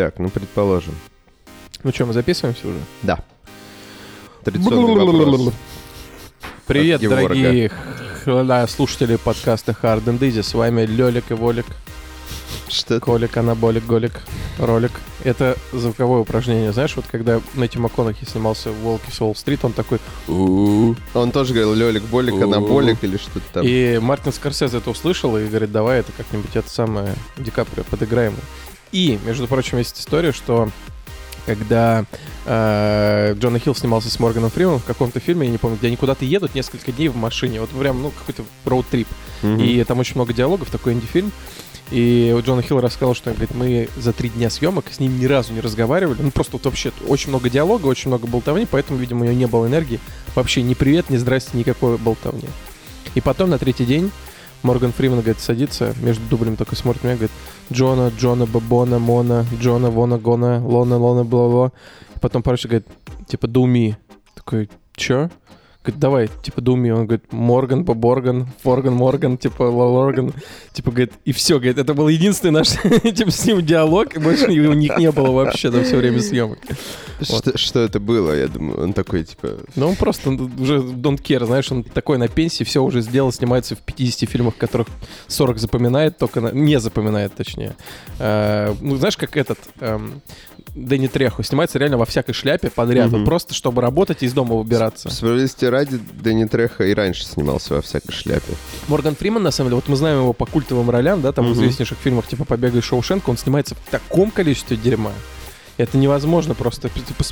Так, ну, предположим. Ну что, мы записываемся уже? Да. Традиционный. Привет, дорогие х- слушатели подкаста Hard and Easy. С вами Лёлик и Волик, Что это? Колик, Анаболик, Голик, Ролик. Это звуковое упражнение. Знаешь, вот когда Мэтью МакКонахи снимался в «Волке с Уолл-стрит», он такой. Он тоже говорил Лёлик, Болик. Анаболик или что-то там. И Мартин Скорсезе это услышал и говорит, давай это как-нибудь это самое Ди Каприо подыграем. Ему». И, между прочим, есть история, что когда э, Джона Хилл снимался с Морганом Фриманом в каком-то фильме, я не помню, где они куда-то едут несколько дней в машине, вот прям, ну, какой-то роуд-трип. Мгм. И там очень много диалогов, такой инди-фильм. И вот Джона Хилл рассказал, что говорит, мы за три дня съемок с ним ни разу не разговаривали. Ну, просто вот вообще очень много диалога, очень много болтовни, поэтому, видимо, у него не было энергии. Вообще ни привет, ни здрасте, никакой болтовни. И потом на третий день Морган Фриман, говорит, садится, между дублями только смотрит меня, говорит, Джона, Джона, Бабона, Мона, Джона, Вона, Гона, Лона, Лона, бла-бла. Потом, короче, говорит, типа, думи. Такой, чё? Говорит, давай, типа, думи. Он говорит, Морган, Боборган, Форган, Морган, типа, Лорган. Типа, говорит, и все, говорит, это был единственный наш, типа, с ним диалог, и больше у них не было вообще за все время съемок. Что, что это было, я думаю? Он такой, типа... Ну, он просто он уже don't care, знаешь, он такой на пенсии, все уже сделал, снимается в 50 фильмах, которых 40 запоминает, только на- не запоминает, точнее. Э, ну, знаешь, как этот эм, Дэнни Трехо снимается реально во всякой шляпе подряд, вот просто чтобы работать и из дома выбираться. Справедливости ради, Дэнни Треха и раньше снимался во всякой шляпе. Морган Фриман, на самом деле, вот мы знаем его по культовым ролям, да, там в Мгм. известнейших фильмах типа «Побега из Шоушенка», он снимается в таком количестве дерьма. Это невозможно просто.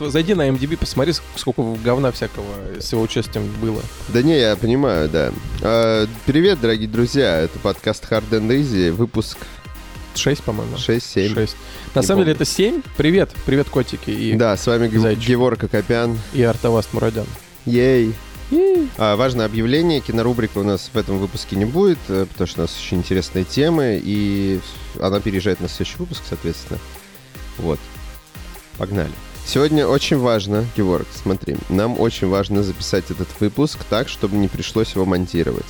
Зайди на MDB, посмотри, ск- сколько говна всякого с его участием было. Да не, я понимаю, да. А, привет, дорогие друзья, это подкаст Hard and Easy, выпуск 6, по-моему. 6-7. Шесть. На Не самом деле помню. это 7. Привет, привет, котики и, Да, с вами Зайчик. Геворг Акопян. и Артаваст Мурадян. Ей! А, важное объявление, кинорубрика у нас в этом выпуске не будет, э, потому что у нас очень интересные темы, и она переезжает на следующий выпуск, соответственно. Вот. Погнали. Сегодня очень важно, Геворг, смотри, нам очень важно записать этот выпуск так, чтобы не пришлось его монтировать.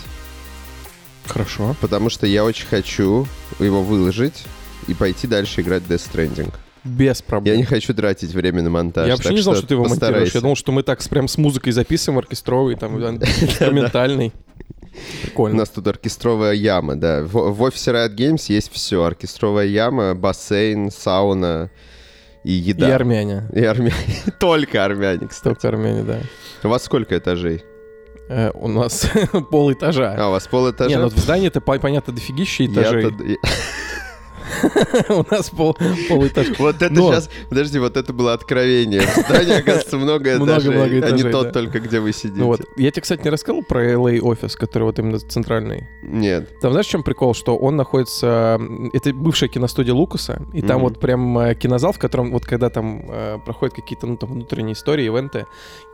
Хорошо. Потому что я очень хочу его выложить и пойти дальше играть Death Stranding. Без проблем. Я не хочу тратить время на монтаж. Я вообще не знал, что ты его монтируешь. постарайся. Я думал, что мы так прям с музыкой записываем, оркестровый, там, инструментальный. У Прикольно. нас тут оркестровая яма, да. В, в офисе Riot Games есть все. Оркестровая яма, бассейн, сауна и И еда. армяне. И армяне. Только армяне, кстати. Только армяне, да. У вас сколько этажей? Э, У нас пол этажа. А, у вас пол этажа? Не, ну в здании это понятно дофигища этажей. У нас пол пол этажа. Вот это Но- сейчас... Подожди, вот это было откровение. В здании, оказывается, много этажей, Много-много а не этажей, тот да. только, где вы сидите. Ну вот, я тебе, кстати, не рассказал про LA офис, который вот именно центральный. Нет. Там знаешь, в чем прикол? Что он находится... Это бывшая киностудия Лукаса, и там Мгм. вот прям э, кинозал, в котором вот когда там э, проходят какие-то ну, там внутренние истории, ивенты,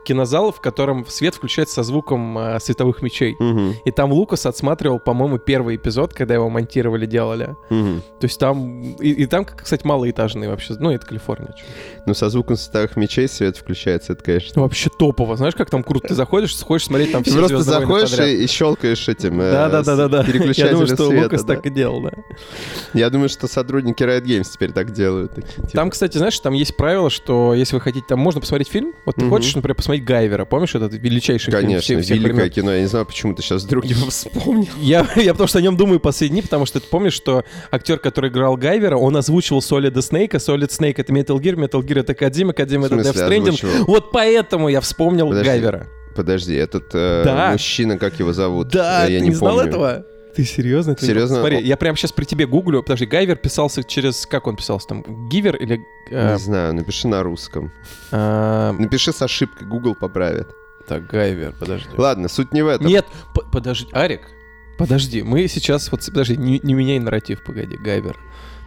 кинозал, в котором свет включается со звуком э, световых мечей. Мгм, И там Лукас отсматривал, по-моему, первый эпизод, когда его монтировали, делали. мгм. То есть там... И, и там, кстати, малоэтажные вообще. Ну, это Калифорния. чё. Ну, со звуком световых мечей свет включается, это, конечно. Вообще топово. Знаешь, как там круто? Ты заходишь, хочешь смотреть там Ты все просто «Звездные войны» заходишь и, и щелкаешь этим э, Да, да, да, да, да. с Я переключателем думаю, что света, Лукас да. так и делал, да. Я думаю, что сотрудники Riot Games теперь так делают. такие, типа, Там, кстати, знаешь, там есть правило, что если вы хотите, там можно посмотреть фильм. Вот ты Мгм. хочешь, например, посмотреть Гайвера. Помнишь этот величайший фильм Конечно, всех, всех великое времен? кино. Я не знаю, почему ты сейчас вдруг его вспомнил. Я, я потому что о нем думаю последние дни, потому что ты помнишь, что актер, который играл Гайвера, он озвучивал Солида Снейка. Solid Snake — это Metal Gear, Metal Gear — это Кадзима — В это Death Stranding. озвучивал? Вот поэтому я вспомнил Подожди. Гайвера. Подожди, этот э, Да. мужчина, как его зовут? Да, я ты не, не, знал помню. этого? Ты серьезно? Ты- Серьезно? Смотри, О- я прямо сейчас при тебе гуглю. Подожди, Гайвер писался через... Как он писался там? Гивер или... э, Не знаю, напиши на русском. э, Напиши с ошибкой, Google поправит. так, Гайвер, подожди. Ладно, суть не в этом. Нет, подожди, Арик, подожди, мы сейчас вот, подожди, не, не меняй нарратив, погоди, Гайвер.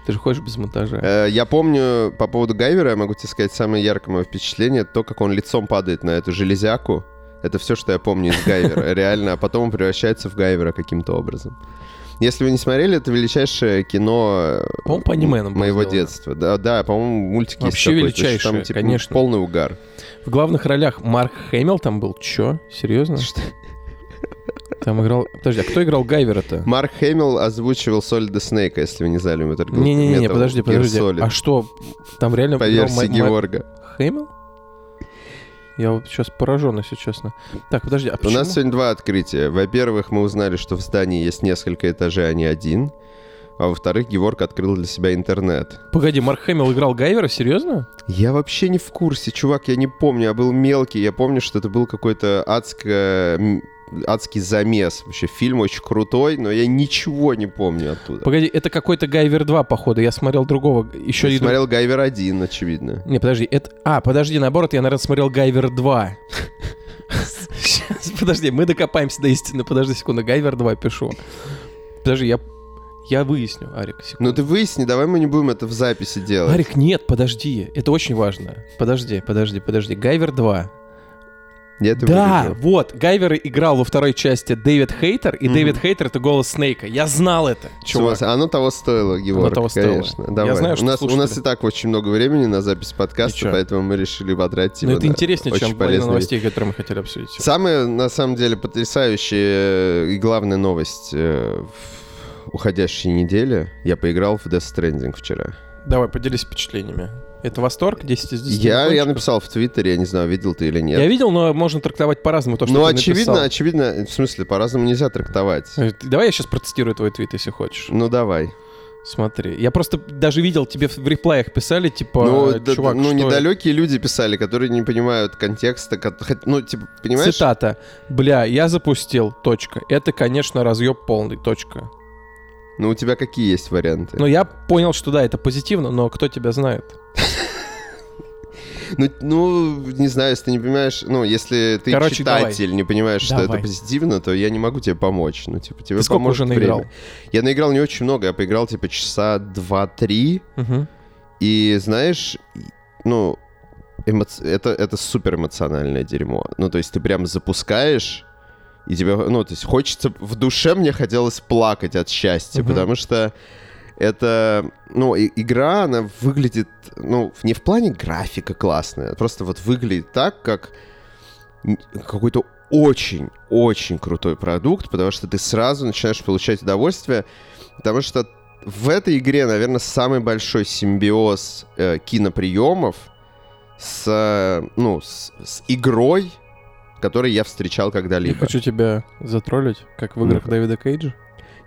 Ты же ходишь без монтажа. Э, Я помню по поводу Гайвера, я могу тебе сказать, самое яркое мое впечатление, то, как он лицом падает на эту железяку. Это все, что я помню из Гайвера. Реально, а потом он превращается в Гайвера каким-то образом. Если вы не смотрели, это величайшее кино э, по было моего сделано. детства. Да, да, по-моему, мультики Вообще есть величайшее, там, типа, конечно. полный угар. В главных ролях Марк Хэмилл там был. Чё? Серьезно? Что? Там играл... Подожди, а кто играл Гайвера-то? Марк Хэмилл озвучивал Солида Снейка, если вы не знали. Не-не-не, подожди, подожди. А что, там реально... По версии Георга. Хэмилл? Я вот сейчас поражен, если честно. Так, подожди, а У почему? нас сегодня два открытия. Во-первых, мы узнали, что в здании есть несколько этажей, а не один. А во-вторых, Геворг открыл для себя интернет. Погоди, Марк Хэмилл играл Guyver а? Серьезно? Я вообще не в курсе, чувак, я не помню. Я был мелкий, я помню, что это был какой-то адско... адский замес. Вообще фильм очень крутой, но я ничего не помню оттуда. Погоди, это какой-то Guyver 2, походу. Я смотрел другого. Еще Я и... смотрел Guyver 1, очевидно. Не, подожди, это... А, подожди, наоборот, я, наверное, смотрел Guyver 2. Сейчас, подожди, мы докопаемся до истины. Подожди секунду, Guyver 2 пишу. Подожди, я... Я выясню, Арик, Ну секунду. ты выясни, давай мы не будем это в записи делать. Арик, нет, подожди. Это очень важно. Подожди, подожди, подожди. Гайвер 2. Я это Да, вырежу. вот, Гайвер играл во второй части Дэвид Хейтер, и Мгм. Дэвид Хейтер — это голос Снейка. Я знал это, чувак. Оно того стоило, Георг, того стоило. конечно. Я Давай. знаю, что у, нас, у нас и так очень много времени на запись подкаста, поэтому мы решили потратить Но его это на интереснее, очень чем половина новостей, которые мы хотели обсудить. Самая, на самом деле, потрясающая и главная новость э, уходящей недели. Я поиграл в Death Stranding вчера. Давай, поделись впечатлениями. Это восторг? 10 из 10 Я, я написал в Твиттере, я не знаю, видел ты или нет. Я видел, но можно трактовать по-разному то, что ну, ты очевидно, написал. очевидно, в смысле, по-разному нельзя трактовать. Э, Давай я сейчас процитирую твой твит, если хочешь. Ну, давай. Смотри. Я просто даже видел, тебе в реплаях писали, типа, ну, э, да- чувак, ну что это?» недалекие люди писали, которые не понимают контекста. Ну, типа, понимаешь? Цитата. Бля, я запустил, точка. Это, конечно, разъеб полный, точка. Ну, у тебя какие есть варианты? Но я понял, что да, это позитивно, но кто тебя знает? Ну, ну, не знаю, если ты не понимаешь, ну, если ты Короче, читатель, не понимаешь, что Давай. это позитивно, то я не могу тебе помочь. Ну, типа, тебе Ты сколько поможет уже наиграл? время. Я наиграл не очень много, я поиграл, типа, часа два-три, Мгм. и, знаешь, ну, эмо- это, это супер эмоциональное дерьмо. Ну, то есть ты прям запускаешь, и тебе, ну, то есть хочется, в душе мне хотелось плакать от счастья, Мгм. потому что это, ну, и- игра, она выглядит, ну, не в плане графика классная, просто вот выглядит так, как какой-то очень-очень крутой продукт, потому что ты сразу начинаешь получать удовольствие, потому что в этой игре, наверное, самый большой симбиоз э, киноприемов с, ну, с, с игрой, который я встречал Я когда-либо. хочу тебя затроллить, как в играх Ну-ка. Дэвида Кейджа.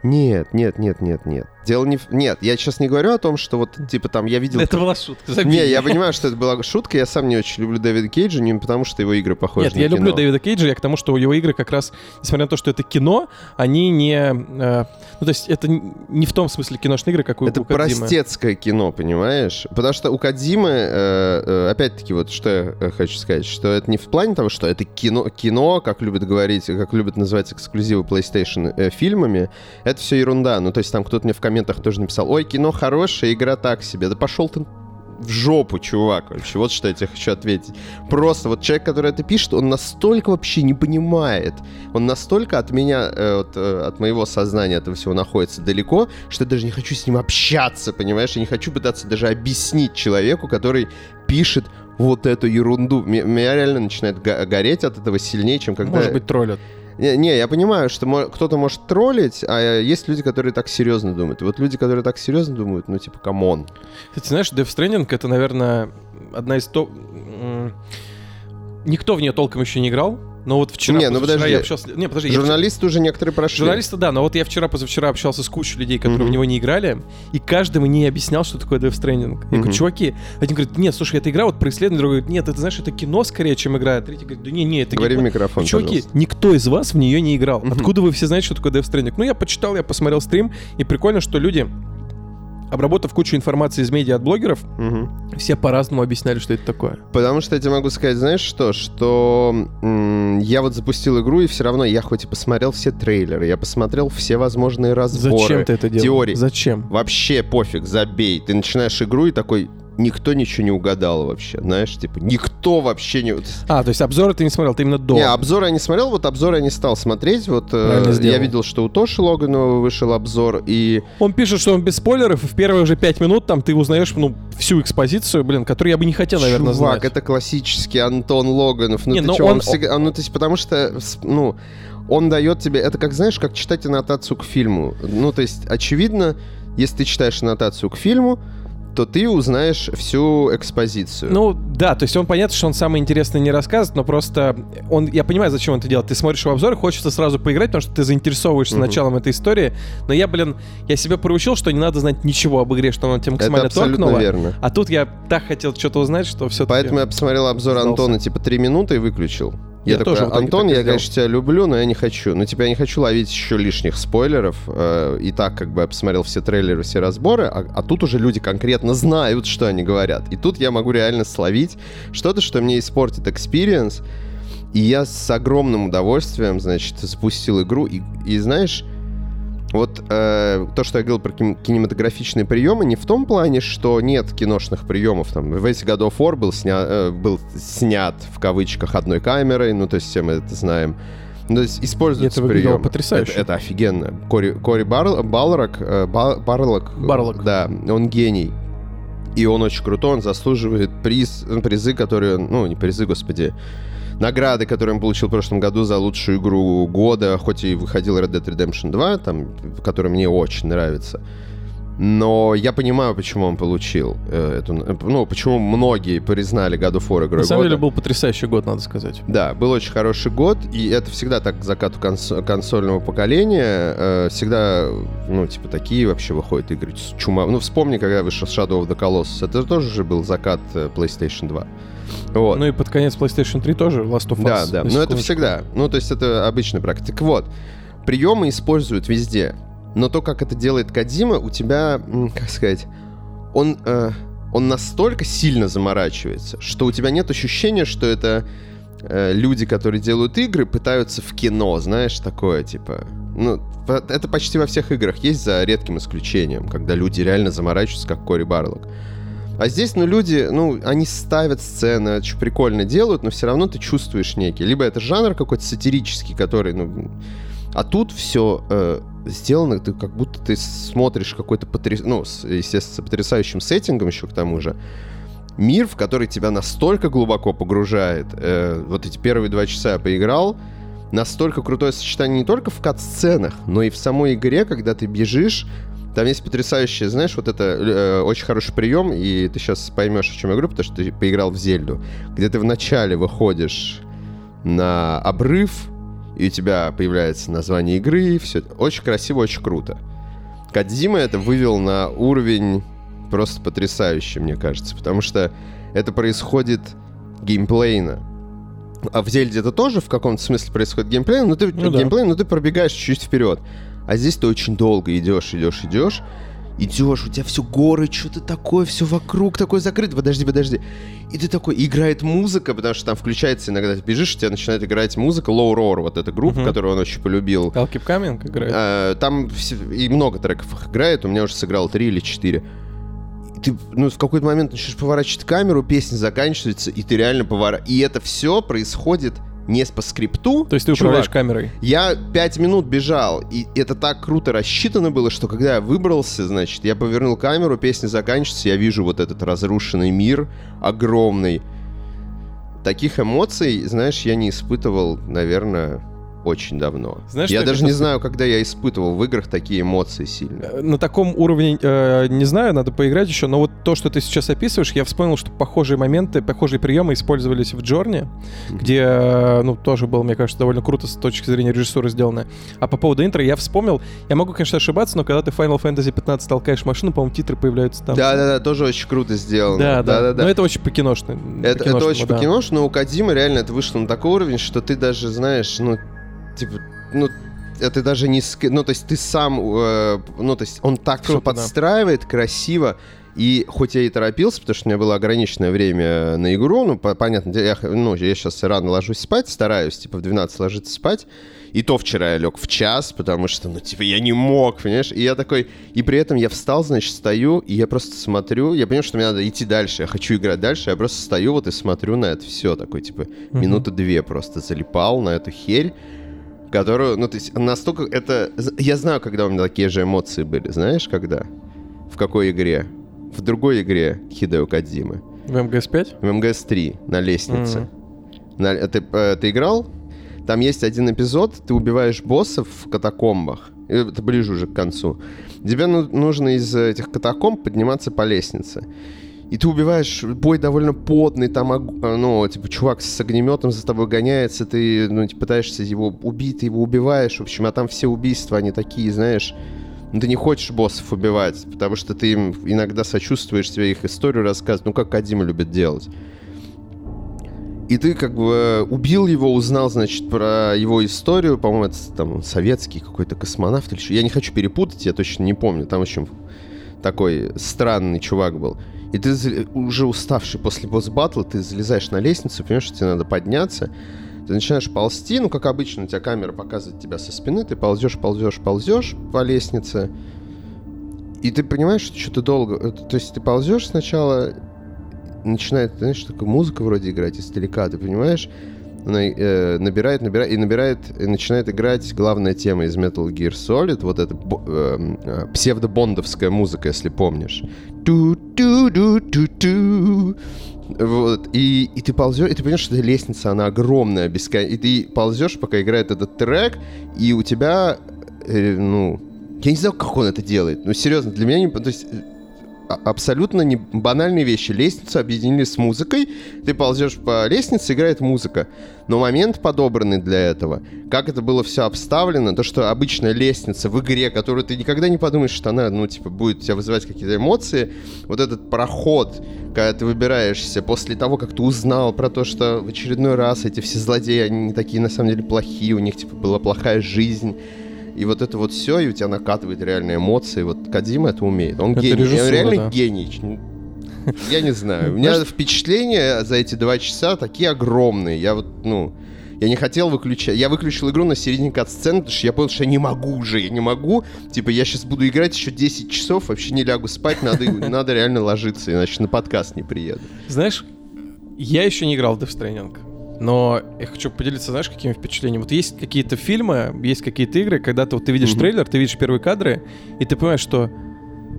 Нет, нет, нет, нет, нет. Дело не... Нет, я сейчас не говорю о том, что вот, типа, там, я видел... Это была шутка, забей. Не, я понимаю, что это была шутка. Я сам не очень люблю Дэвида Кейджа, не потому что его игры похожи Нет, на я люблю кино. Дэвида Кейджа, я к тому, что его игры как раз, несмотря на то, что это кино, они не... э, ну, то есть это не в том смысле киношные игры, как у, Это у простецкое кино, понимаешь? Потому что у Кадзимы, э, э, опять-таки, вот что я э, хочу сказать, что это не в плане того, что это кино, кино, как любят говорить, как любят называть эксклюзивы PlayStation э, фильмами, это все ерунда. Ну, то есть там кто-то мне в комментах тоже написал, ой, кино хорошее, игра так себе. Да пошел ты в жопу, чувак, вообще. Вот что я тебе хочу ответить. Просто вот человек, который это пишет, он настолько вообще не понимает, он настолько от меня, э, вот, э, от моего сознания этого всего находится далеко, что я даже не хочу с ним общаться, понимаешь? Я не хочу пытаться даже объяснить человеку, который пишет вот эту ерунду. Ме- Меня реально начинает го- гореть от этого сильнее, чем когда... Может быть, троллят. Не, я понимаю, что кто-то может троллить, а есть люди, которые так серьезно думают. Вот люди, которые так серьезно думают, ну, типа, come on. Ты знаешь, Death Stranding это, наверное, одна из топ... Никто в нее толком еще не играл, но вот вчера, Не, ну подожди. я общался... Не, подожди, я вчера- Журналисты уже некоторые прошли. Журналисты, да, но вот я вчера, позавчера общался с кучей людей, которые Мгм. в него не играли, и каждый мне объяснял, что такое Death Stranding. Я говорю, чуваки, один говорит, нет, слушай, это игра вот про исследование, другой говорит, нет, это, знаешь, это кино скорее, чем игра. А третий говорит, да не, не, это Говори в кино. микрофон, Чуваки, пожалуйста. никто из вас в нее не играл. Мгм. Откуда вы все знаете, что такое Death Stranding? Ну, я почитал, я посмотрел стрим, и прикольно, что люди, обработав кучу информации из медиа от блогеров, Мгм. все по-разному объясняли, что это такое. Потому что я тебе могу сказать, знаешь что? Что м, я вот запустил игру, и все равно я хоть и посмотрел все трейлеры, я посмотрел все возможные разборы. Зачем ты это делаешь? теории. Зачем? Вообще пофиг, забей. Ты начинаешь игру и такой, никто ничего не угадал вообще, знаешь, типа, никто вообще не... А, то есть обзоры ты не смотрел, ты именно до. Не, обзоры я не смотрел, вот обзоры я не стал смотреть, вот э, я видел, что у Тоши Логанова вышел обзор, и Он пишет, что он без спойлеров, и в первые уже пять минут там ты узнаешь, ну, всю экспозицию, блин, которую я бы не хотел, наверное, Чувак, знать. это классический Антон Логанов. Ну Не, ты ну чё, он, он- всегда- ну, то есть, потому что, ну, он дает тебе... Это как, знаешь, как читать аннотацию к фильму. Ну, то есть, очевидно, если ты читаешь аннотацию к фильму, то ты узнаешь всю экспозицию. Ну, да, то есть он понятно, что он самое интересное не рассказывает, но просто он, я понимаю, зачем он это делает. Ты смотришь его обзор, хочется сразу поиграть, потому что ты заинтересовываешься Мгм. началом этой истории. Но я, блин, я себя проучил, что не надо знать ничего об игре, что она тебя это максимально абсолютно торкнула. верно. А тут я так хотел что-то узнать, что все Поэтому я посмотрел обзор сдался. Антона, типа, три минуты и выключил. Я, Я такой, тоже Антон, так я, конечно, тебя люблю, но я не хочу. Ну, типа, я не хочу ловить еще лишних спойлеров. э, и так, как бы, я посмотрел все трейлеры, все разборы, а, а тут уже люди конкретно знают, что они говорят. И тут я могу реально словить что-то, что мне испортит experience. И я с огромным удовольствием, значит, запустил игру. И, и знаешь, вот э, то, что я говорил про кин- кинематографичные приемы, не в том плане, что нет киношных приемов. Там, весь God of War был, сня, э, был снят в кавычках одной камерой, ну, то есть все мы это знаем. Ну, то есть используются Это выглядело приемы. потрясающе. Это, это офигенно. Кори, Кори Бар, Балрак, э, Ба- Барлог, Барлог. да, он гений. И он очень крутой, он заслуживает приз, ну, призы, которые, ну, не призы, господи, награды, которые он получил в прошлом году за лучшую игру года, хоть и выходил Red Dead Redemption 2, там, который мне очень нравится. Но я понимаю, почему он получил э, эту... Ну, почему многие признали God of War игрой На самом года. деле был потрясающий год, надо сказать. Да, был очень хороший год, и это всегда так к закату конс- консольного поколения. э, всегда, ну, типа, такие вообще выходят игры чума. Ну, вспомни, когда вышел Shadow of the Colossus. Это тоже же был закат э, PlayStation 2. Вот. Ну и под конец PlayStation 3 тоже Last of Us. Да, да. Но это секундочку. всегда. Ну, то есть это обычная практика. Так вот, приемы используют везде. Но то, как это делает Кадима, у тебя, как сказать, он, э, он настолько сильно заморачивается, что у тебя нет ощущения, что это э, люди, которые делают игры, пытаются в кино, знаешь, такое, типа... Ну, это почти во всех играх есть, за редким исключением, когда люди реально заморачиваются, как Кори Барлок. А здесь, ну, люди, ну, они ставят сцены, очень прикольно делают, но все равно ты чувствуешь некий. Либо это жанр какой-то сатирический, который, ну... А тут все сделано, ты как будто ты смотришь какой-то потряс... ну, естественно, с потрясающим сеттингом еще к тому же. Мир, в который тебя настолько глубоко погружает. Э, вот эти первые два часа я поиграл. Настолько крутое сочетание не только в кат-сценах, но и в самой игре, когда ты бежишь. Там есть потрясающее, знаешь, вот это э, очень хороший прием, и ты сейчас поймешь, о чем я говорю, потому что ты поиграл в Зельду, где ты вначале выходишь на обрыв, и у тебя появляется название игры, все очень красиво, очень круто. Кадзима это вывел на уровень просто потрясающий, мне кажется, потому что это происходит геймплейно. А в Зельде это тоже в каком-то смысле происходит геймплейно, но ты Ну да. геймплейно, но ты пробегаешь чуть вперед. А здесь ты очень долго идешь, идешь, идешь. Идешь, у тебя все горы, что-то такое, все вокруг такое закрыто. Подожди, подожди. И ты такой, играет музыка, потому что там включается иногда, ты бежишь, у тебя начинает играть музыка. Low Roar, вот эта группа, Мгм. которую он очень полюбил. Hell Keep Coming играет. Э, Там все- и много треков их играет, у меня уже сыграл три или четыре. И ты, ну, в какой-то момент начинаешь поворачивать камеру, песня заканчивается, и ты реально поворачиваешь. И это все происходит не по скрипту. То есть ты Чувак, управляешь камерой. я пять минут бежал, и это так круто рассчитано было, что когда я выбрался, значит, я повернул камеру, песня заканчивается, я вижу вот этот разрушенный мир, огромный. Таких эмоций, знаешь, я не испытывал, наверное, очень давно. Знаешь, я даже это- не знаю, когда я испытывал в играх такие эмоции сильно. Э, На таком уровне, э, не знаю, надо поиграть еще, но вот то, что ты сейчас описываешь, я вспомнил, что похожие моменты, похожие приемы использовались в Джорне, где, э, ну, тоже было, мне кажется, довольно круто с точки зрения режиссуры сделано. А по поводу интро я вспомнил, я могу, конечно, ошибаться, но когда ты Final Fantasy 15 толкаешь машину, по-моему, титры появляются там. Да-да-да, тоже очень круто сделано. Да, да. Да-да-да. Но это очень по-киношно. Это, это очень да. по-киношному, но у Кадима реально это вышло на такой уровень, что ты даже, знаешь, ну, типа, ну, это даже не... ск- Ну, то есть ты сам... э, ну, то есть он так все Круто, да. подстраивает красиво, и хоть я и торопился, потому что у меня было ограниченное время на игру, ну, по- понятно, я, ну, я сейчас рано ложусь спать, стараюсь, типа, в 12 ложиться спать, и то вчера я лег в час, потому что, ну, типа, я не мог, понимаешь? И я такой... И при этом я встал, значит, стою, и я просто смотрю, я понимаю, что мне надо идти дальше, я хочу играть дальше, я просто стою вот и смотрю на это все, такой, типа, Мгм. минуты две просто залипал на эту херь, которую, ну, то есть, настолько это... Я знаю, когда у меня такие же эмоции были, знаешь, когда? В какой игре? В другой игре Хидео В Кадзимы. МГС-5? В МГС-3 на лестнице. На- ты, э, ты играл? Там есть один эпизод, ты убиваешь боссов в катакомбах. Это ближе уже к концу. Тебе ну, нужно из этих катакомб подниматься по лестнице. И ты убиваешь, бой довольно потный, там, ну, типа, чувак с огнеметом за тобой гоняется, ты, ну, типа, пытаешься его убить, ты его убиваешь, в общем, а там все убийства, они такие, знаешь, ну, ты не хочешь боссов убивать, потому что ты им иногда сочувствуешь себе их историю рассказывать, ну, как Кадима любит делать. И ты как бы убил его, узнал, значит, про его историю. По-моему, это там советский какой-то космонавт или что. Я не хочу перепутать, я точно не помню. Там, в общем, такой странный чувак был. И ты уже уставший после босс-батла, ты залезаешь на лестницу, понимаешь, что тебе надо подняться. Ты начинаешь ползти, ну, как обычно, у тебя камера показывает тебя со спины, ты ползешь, ползешь, ползешь по лестнице. И ты понимаешь, что что-то долго... Э, то есть ты ползешь сначала, начинает, знаешь, такая музыка вроде играть издалека, ты понимаешь? Э, набирает, набирает, и набирает, и начинает играть главная тема из Metal Gear Solid, вот эта э, э, псевдобондовская музыка, если помнишь. Ту-ту-ду-ту-ту. Вот, и, и ты ползешь, и ты понимаешь, что эта лестница, она огромная, бесконечная. И ты ползешь, пока играет этот трек, и у тебя, э, ну, я не знаю, как он это делает. Ну, серьезно, для меня не... То есть абсолютно не банальные вещи. Лестницу объединили с музыкой, ты ползешь по лестнице, играет музыка. Но момент подобранный для этого, как это было все обставлено, то, что обычная лестница в игре, которую ты никогда не подумаешь, что она, ну, типа, будет тебя вызывать какие-то эмоции, вот этот проход, когда ты выбираешься после того, как ты узнал про то, что в очередной раз эти все злодеи, они не такие, на самом деле, плохие, у них, типа, была плохая жизнь, и вот это вот все, и у тебя накатывает реальные эмоции. Вот Кадима это умеет. Он это гений. Он реально да. гений. Я не знаю. У меня впечатления за эти два часа такие огромные. Я вот, ну... Я не хотел выключать. Я выключил игру на середине кат-сцены, потому что я понял, что я не могу уже. Я не могу. Типа, я сейчас буду играть еще 10 часов, вообще не лягу спать. Надо, надо реально ложиться, иначе на подкаст не приеду. Знаешь, я еще не играл в Death Stranding. Но я хочу поделиться, знаешь, какими впечатлениями. Вот есть какие-то фильмы, есть какие-то игры, когда ты, вот, ты видишь mm-hmm. трейлер, ты видишь первые кадры, и ты понимаешь, что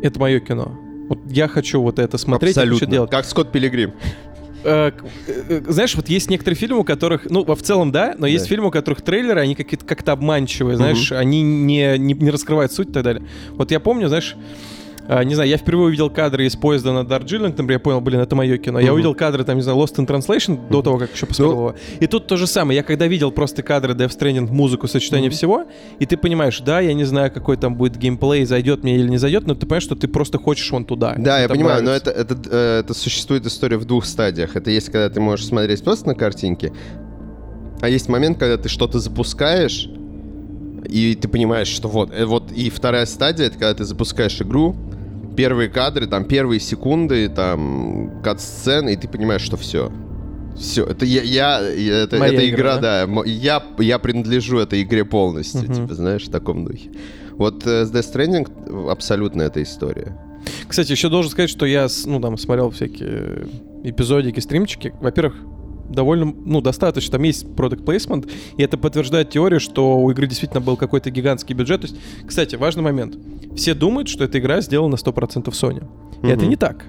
это мое кино. Вот я хочу вот это смотреть, Абсолютно. хочу делать. Как Скотт Пилигрим. Э, э, знаешь, вот есть некоторые фильмы, у которых, ну, в целом, да, но есть фильмы, у которых трейлеры, они как-то обманчивые, знаешь, они не, не, не раскрывают суть и так далее. Вот я помню, знаешь, не знаю, я впервые увидел кадры из поезда на Дарджилинг, например, я понял, блин, это мое кино. Я увидел кадры, там, не знаю, Lost in Translation до того, как еще посмотрел его. И тут то же самое. Я когда видел просто кадры Death Stranding, музыку, сочетание всего, и ты понимаешь, да, я не знаю, какой там будет геймплей, зайдет мне или не зайдет, но ты понимаешь, что ты просто хочешь вон туда. Да, я понимаю, но это, это, э, это существует история в двух стадиях. Это есть, когда ты можешь смотреть просто на картинке, а есть момент, когда ты что-то запускаешь, и ты понимаешь, что вот, э, вот и вторая стадия, это когда ты запускаешь игру, первые кадры, там первые секунды, там кат-сцены, и ты понимаешь, что все. Все, это я, я, это, Моя эта игра, игра, да, я, я принадлежу этой игре полностью, uh-huh. типа, знаешь, в таком духе. Вот э, с Death Stranding абсолютно эта история. Кстати, еще должен сказать, что я, ну, там, смотрел всякие эпизодики, стримчики. Во-первых, довольно, ну, достаточно. Там есть product placement, и это подтверждает теорию, что у игры действительно был какой-то гигантский бюджет. То есть, кстати, важный момент. Все думают, что эта игра сделана 100% Sony. И угу. это не так.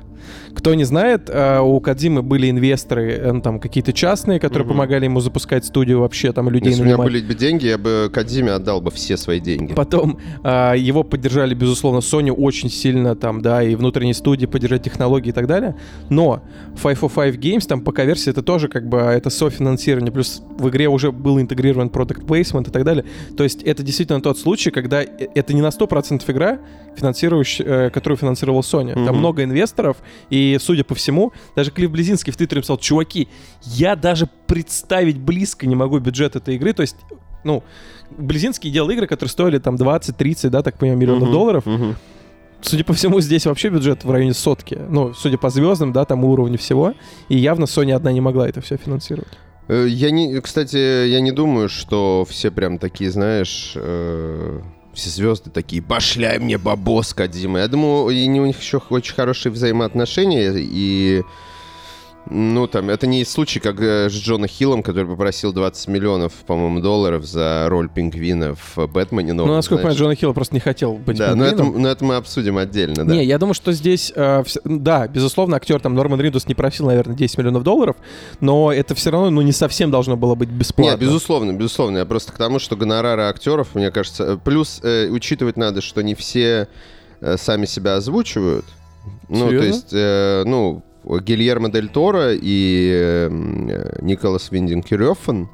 Кто не знает, э, у Кадзимы были инвесторы, э, там какие-то частные, которые угу. помогали ему запускать студию вообще, там людей Если нанимать. у меня были бы деньги, я бы Кадзиме отдал бы все свои деньги. Потом э, его поддержали, безусловно, Sony очень сильно там, да, и внутренние студии поддержать технологии и так далее. Но 505 Games, там пока версия, это тоже как бы это софинансирование, плюс в игре уже был интегрирован product placement и так далее. То есть это действительно тот случай, когда это не на 100% игра, финансирующая, которую финансировал Sony. Угу. Там много инвесторов, и, судя по всему, даже Клифф Близинский в Твиттере написал, чуваки, я даже представить близко не могу бюджет этой игры. То есть, ну, Близинский делал игры, которые стоили там 20-30, да, так понимаю, миллионов uh-huh, долларов. Uh-huh. Судя по всему, здесь вообще бюджет в районе сотки. Ну, судя по звездам, да, там уровню всего. И явно Sony одна не могла это все финансировать. Э, я не, кстати, я не думаю, что все прям такие, знаешь, э, все звезды такие, башляй мне бабос, Кадима. Я думаю, и у них еще очень хорошие взаимоотношения, и Ну, там, это не случай, как э, с Джона Хиллом, который попросил 20 миллионов, по-моему, долларов за роль пингвина в «Бэтмене». Ну, насколько я понимаю, Джона Хилла просто не хотел быть Да, но это, пингвином. но это мы обсудим отдельно, да. Не, я думаю, что здесь, э, вс- да, безусловно, актер там Норман Ридус не просил, наверное, 10 миллионов долларов, но это все равно, ну, не совсем должно было быть бесплатно. Нет, безусловно, безусловно. Я просто к тому, что гонорары актеров, мне кажется... э, Плюс э, учитывать надо, что не все э, сами себя озвучивают. Ну, то Серьезно? есть, э, ну, Гильермо Дель Торо и э, м, э, Николас Виндинг Кирёффен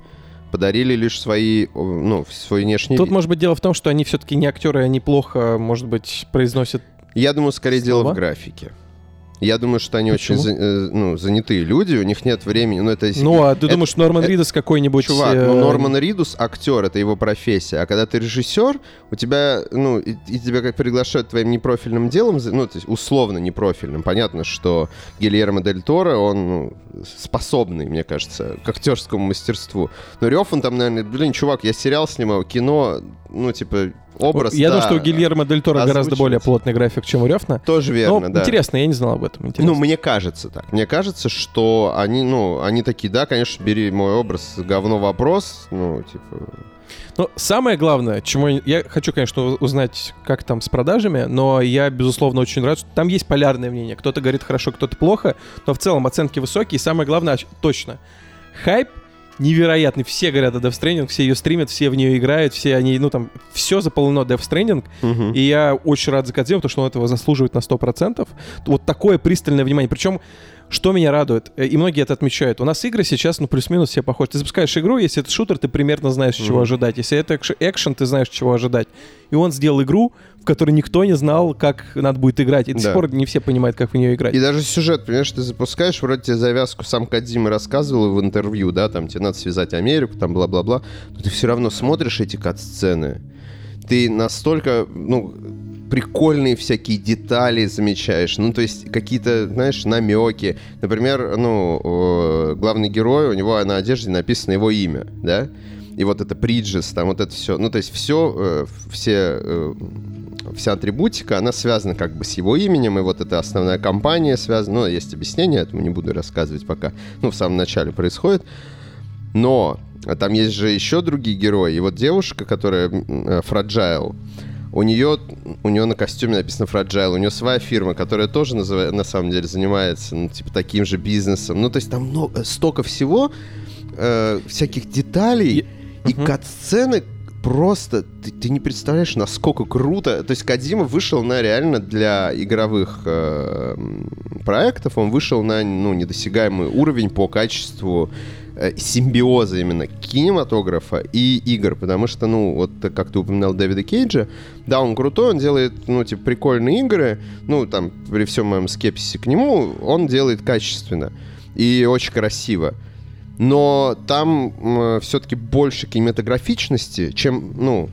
подарили лишь свои, ну, свой внешний Тут, вид. может быть, дело в том, что они все-таки не актеры, они плохо, может быть, произносят... Я думаю, скорее дело Слова? в графике. Я думаю, что они очень Почему? за- э, ну, занятые люди, у них нет времени. Ну, это Ну, а ты это- думаешь, Норман это- Ридус какой-нибудь... Чувак, э, ну Норман Ридус актер, это его профессия. А когда ты режиссер, у тебя, ну, и, и тебя как приглашают твоим непрофильным делом, ну, то есть условно непрофильным. Понятно, что Гильермо Дель Торо, он ну, способный, мне кажется, к актерскому мастерству. Но Рёв, он там, наверное, блин, чувак, я сериал снимал, кино, ну, типа, образ, Я да, думаю, что у Гильермо Дель Торо гораздо более плотный график, чем у Рёфна. Тоже верно, Ну, да. интересно, я не знал об этом. Интересно. Ну, мне кажется так. Мне кажется, что они, ну, они такие, да, конечно, бери мой образ, говно вопрос, ну, типа... Но самое главное, чему я, хочу, конечно, узнать, как там с продажами, но я, безусловно, очень рад, что там есть полярное мнение. Кто-то говорит хорошо, кто-то плохо, но в целом оценки высокие. И самое главное, оч- точно, хайп невероятный. Все говорят о Death Stranding, все ее стримят, все в нее играют, все они, ну там, все заполнено Death Stranding. мгм. И я очень рад за Кодзиму, потому что он этого заслуживает на 100%. Вот такое пристальное внимание. Причем, что меня радует, э, и многие это отмечают, у нас игры сейчас, ну, плюс-минус все похожи. Ты запускаешь игру, если это шутер, ты примерно знаешь, чего ожидать. Если это экш- экшен, ты знаешь, чего ожидать. И он сделал игру, в которой никто не знал, как надо будет играть. И до сих Да. пор не все понимают, как в нее играть. И даже сюжет, понимаешь, ты запускаешь, вроде тебе завязку сам Кадзима рассказывал в интервью, да, там тебе надо связать Америку, там бла-бла-бла, но ты все равно смотришь эти кат-сцены, ты настолько, ну, прикольные всякие детали замечаешь, ну, то есть какие-то, знаешь, намеки. Например, ну, э, главный герой, у него на одежде написано его имя, да, и вот это Приджес, там вот это все, ну, то есть все, все э, вся атрибутика, она связана как бы с его именем, и вот эта основная компания связана, ну, есть объяснение, этому не буду рассказывать пока, ну, в самом начале происходит, но там есть же еще другие герои, и вот девушка, которая м, э, у нее, у нее на костюме написано Fragile, у нее своя фирма, которая тоже называ- на самом деле занимается, ну, типа, таким же бизнесом. Ну, то есть там много, столько всего, э, всяких деталей, и Мгм. кат-сцены просто... Ты, ты не представляешь, насколько круто. То есть Кадима вышел на реально для игровых э, проектов, он вышел на ну, недосягаемый уровень по качеству э, симбиоза именно кинематографа и игр, потому что, ну, вот как ты упоминал Дэвида Кейджа, да, он крутой, он делает, ну, типа, прикольные игры, ну, там, при всем моем скепсисе к нему, он делает качественно и очень красиво. Но там все-таки больше кинематографичности, чем, ну,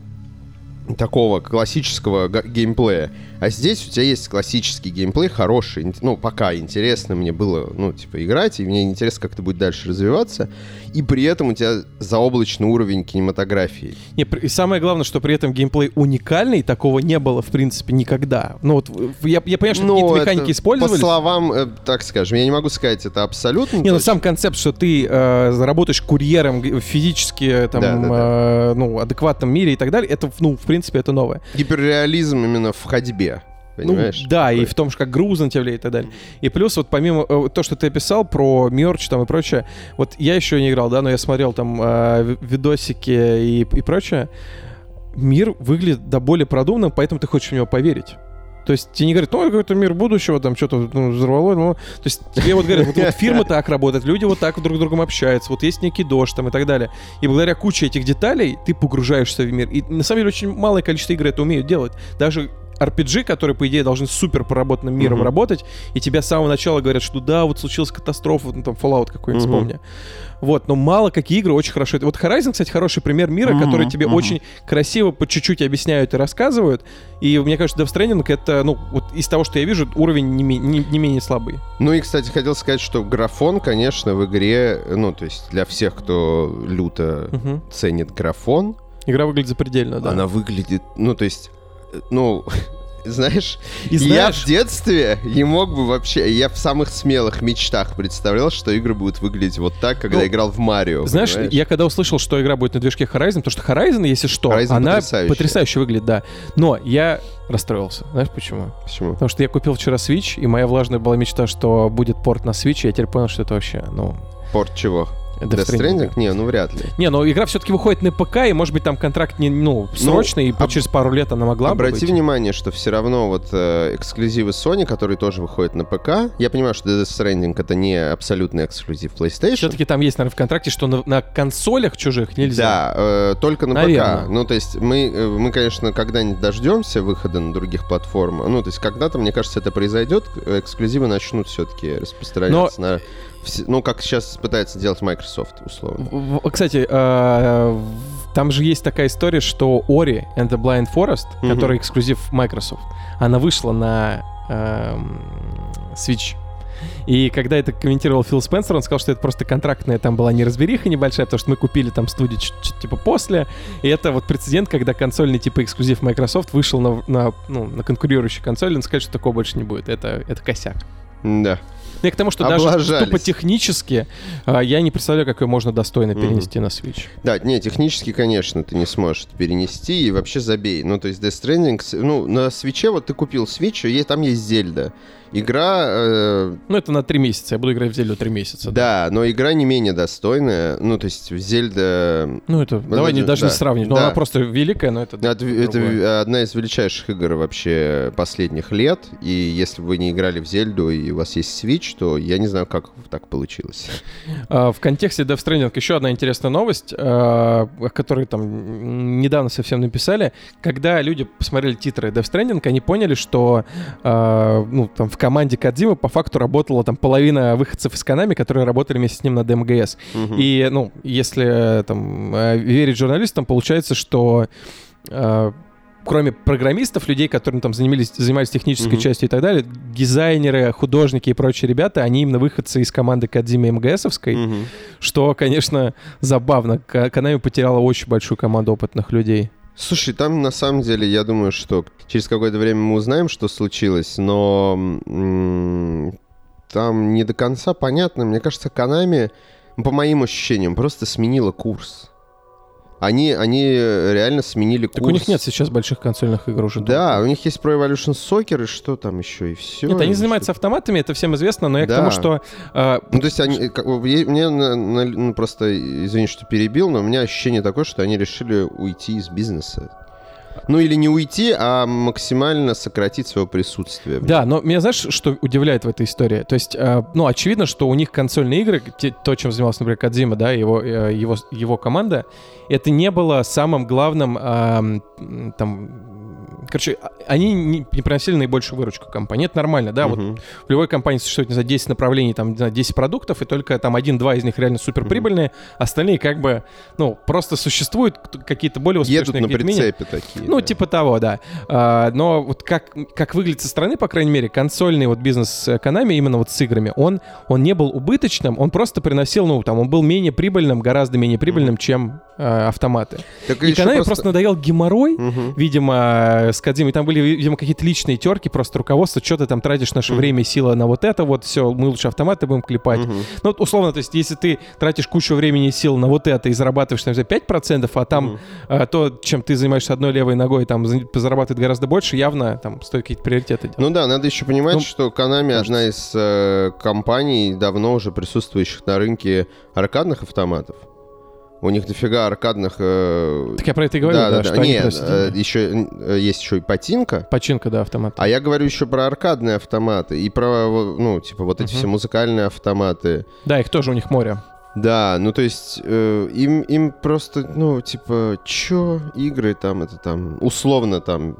такого классического геймплея. А здесь у тебя есть классический геймплей, хороший, ну, пока интересно мне было, ну, типа, играть, и мне интересно, как это будет дальше развиваться, и при этом у тебя заоблачный уровень кинематографии. Не, и самое главное, что при этом геймплей уникальный, такого не было, в принципе, никогда. Ну вот, я, я понимаю, что Ну, какие-то механики использовались. По словам, э, так скажем, я не могу сказать это абсолютно. Не, ну точно. сам концепт, что ты э, работаешь курьером физически, э, там, Да, да, да. э, ну, адекватном мире и так далее, это, ну, в принципе, это новое. Гиперреализм именно в ходьбе, понимаешь? Ну, да, и Такой. в том, что как груз на тебя влияет и так далее. И плюс вот помимо э, то, что ты описал про мерч там и прочее, вот я еще не играл, да, но я смотрел там э, ви- видосики и, и прочее, мир выглядит до более продуманным, поэтому ты хочешь в него поверить. То есть тебе не говорят, ну, какой-то мир будущего, там что-то ну, взорвало. Ну, то есть тебе вот говорят, вот, вот фирмы так работают, люди вот так друг с другом общаются, вот есть некий дождь там и так далее. И благодаря куче этих деталей ты погружаешься в мир. И на самом деле очень малое количество игр это умеют делать. Даже RPG, которые, по идее, должны с супер проработанным миром Мгм. работать, и тебя с самого начала говорят, что да, вот случилась катастрофа, ну там Fallout какой-нибудь Мгм. вспомни. Вот, но мало какие игры очень хорошо. Вот Horizon, кстати, хороший пример мира, Мгм, который тебе мгм. очень красиво по чуть-чуть объясняют и рассказывают. И мне кажется, Death Stranding это, ну, вот из того, что я вижу, уровень не, не- не менее слабый. Ну и, кстати, хотел сказать, что графон, конечно, в игре, ну, то есть для всех, кто люто Мгм. ценит графон, Игра выглядит запредельно, да. она выглядит, ну, то есть, ну, знаешь, И я знаешь- в детстве не мог бы вообще... Я в самых смелых мечтах представлял, что игры будут выглядеть вот так, когда Ну, играл в Марио. Знаешь, понимаешь? я когда услышал, что игра будет на движке Horizon, потому что Horizon, если что, Horizon она потрясающая. потрясающе выглядит, да. Но я расстроился. Знаешь почему? Почему? Потому что я купил вчера Switch, и моя влажная была мечта, что будет порт на Switch, и я теперь понял, что это вообще, ну... Порт чего? Death Stranding. Не, ну вряд ли. Не, но игра все-таки выходит на ПК, и, может быть, там контракт не, ну, срочный, и об- через пару лет она могла бы Обрати быть. внимание, что все равно вот э, эксклюзивы Sony, которые тоже выходят на ПК, я понимаю, что Death Stranding это не абсолютный эксклюзив PlayStation. Все-таки там есть, наверное, в контракте, что на, на консолях чужих нельзя. Да, э, только на Наверно. ПК. Ну, то есть мы, э, мы, конечно, когда-нибудь дождемся выхода на других платформах. Ну, то есть когда-то, мне кажется, это произойдет, эксклюзивы начнут все-таки распространяться на... Ну, как сейчас пытается делать Microsoft, условно. Кстати, э, там же есть такая история, что Ori and the Blind Forest, Мгм. который эксклюзив Microsoft, она вышла на эм, Switch. И когда это комментировал Фил Спенсер, он сказал, что это просто контрактная там была неразбериха небольшая, потому что мы купили там студию чуть-чуть типа после. И это вот прецедент, когда консольный типа эксклюзив Microsoft вышел на, на, ну, на конкурирующий консоль, и сказать, что такого больше не будет. Это, это косяк. Да. Я к тому, что даже тупо технически а, я не представляю, как ее можно достойно перенести на Switch. Да, не, технически, конечно, ты не сможешь перенести и вообще забей. Ну, то есть Death Stranding, ну, на свече, вот ты купил Switch, и там есть Зельда. Игра, э, Ну, это на три месяца. Я буду играть в Зельду три месяца. да, но игра не менее достойная. Ну, то есть Зельда... Ну, это давай не, даже да, не сравнивать. Ну, да. она просто великая, но это... Это, это одна из величайших игр вообще последних лет. И если вы не играли в Зельду и у вас есть Switch, то я не знаю, как так получилось. А, в контексте Death Stranding еще одна интересная новость, а, о которой там недавно совсем написали. Когда люди посмотрели титры Death Stranding, они поняли, что а, ну, там, в команде Кадзимы по факту работала там половина выходцев из Канами, которые работали вместе с ним над МГС. Мгм. И, ну, если э, там э, верить журналистам, получается, что э, кроме программистов, людей, которые там занимались, занимались технической Мгм. частью и так далее, дизайнеры, художники и прочие ребята, они именно выходцы из команды Кадзимы МГСовской, Мгм. что, конечно, забавно. К- Konami потеряла очень большую команду опытных людей. Слушай, там на самом деле, я думаю, что через какое-то время мы узнаем, что случилось, но там не до конца понятно. Мне кажется, ну, по моим ощущениям, просто сменила курс. Они, они реально сменили Так курс. у них нет сейчас больших консольных игр уже. Да, у них есть Pro Evolution Soccer и что там еще, и все. Нет, они занимаются автоматами, это всем известно, но я к Да. тому, что э, Ну, то есть они, как бы, е- мне на- на- ну, просто, извини, что перебил, но у меня ощущение такое, что они решили уйти из бизнеса. Ну, или не уйти, а максимально сократить свое присутствие. Да, но меня знаешь, что удивляет в этой истории? То есть, э, ну, очевидно, что у них консольные игры, то, чем занимался, например, Кадзима, да, его, э, его, его команда, это не было самым главным, там, короче, а- они не, не приносили наибольшую выручку компании. Это нормально, да, вот Мгм. в любой компании существует, не знаю, 10 направлений, там, не знаю, 10 продуктов, и только там один-два из них реально суперприбыльные, остальные как бы, ну, просто существуют какие-то более успешные, Едут на менее. прицепе такие. Ну, типа того, да. А, но вот как, как выглядит со стороны, по крайней мере, консольный вот бизнес Konami именно вот с играми, он, он не был убыточным, он просто приносил, ну, там, он был менее прибыльным, гораздо менее прибыльным, чем э, автоматы. Так И Konami просто... надоел геморрой, Мгм. видимо, с Кадзимой. Там были, видимо, какие-то личные терки, просто руководство, что ты там тратишь наше Мгм. время и силы на вот это, вот все, мы лучше автоматы будем клепать. Мгм. Ну, вот условно, то есть, если ты тратишь кучу времени и сил на вот это и зарабатываешь, там, знаю, 5%, а там Мгм. а, то, чем ты занимаешься одной левой ногой, там за- зарабатывает гораздо больше, явно там стоит какие-то приоритеты делать. Ну да, надо еще понимать, Ну, что Konami одна из э, компаний, давно уже присутствующих на рынке аркадных автоматов. У них дофига аркадных... э, так я про это и говорю, да, да, да, что Нет, э, еще э, есть еще и Патинка. Починка, да, автомат. А я говорю еще про аркадные автоматы и про, вот, ну, типа, вот эти Мгм. все музыкальные автоматы. Да, их тоже у них море. Да, ну то есть э, им, им просто, ну, типа, чё, игры там, это там, условно там,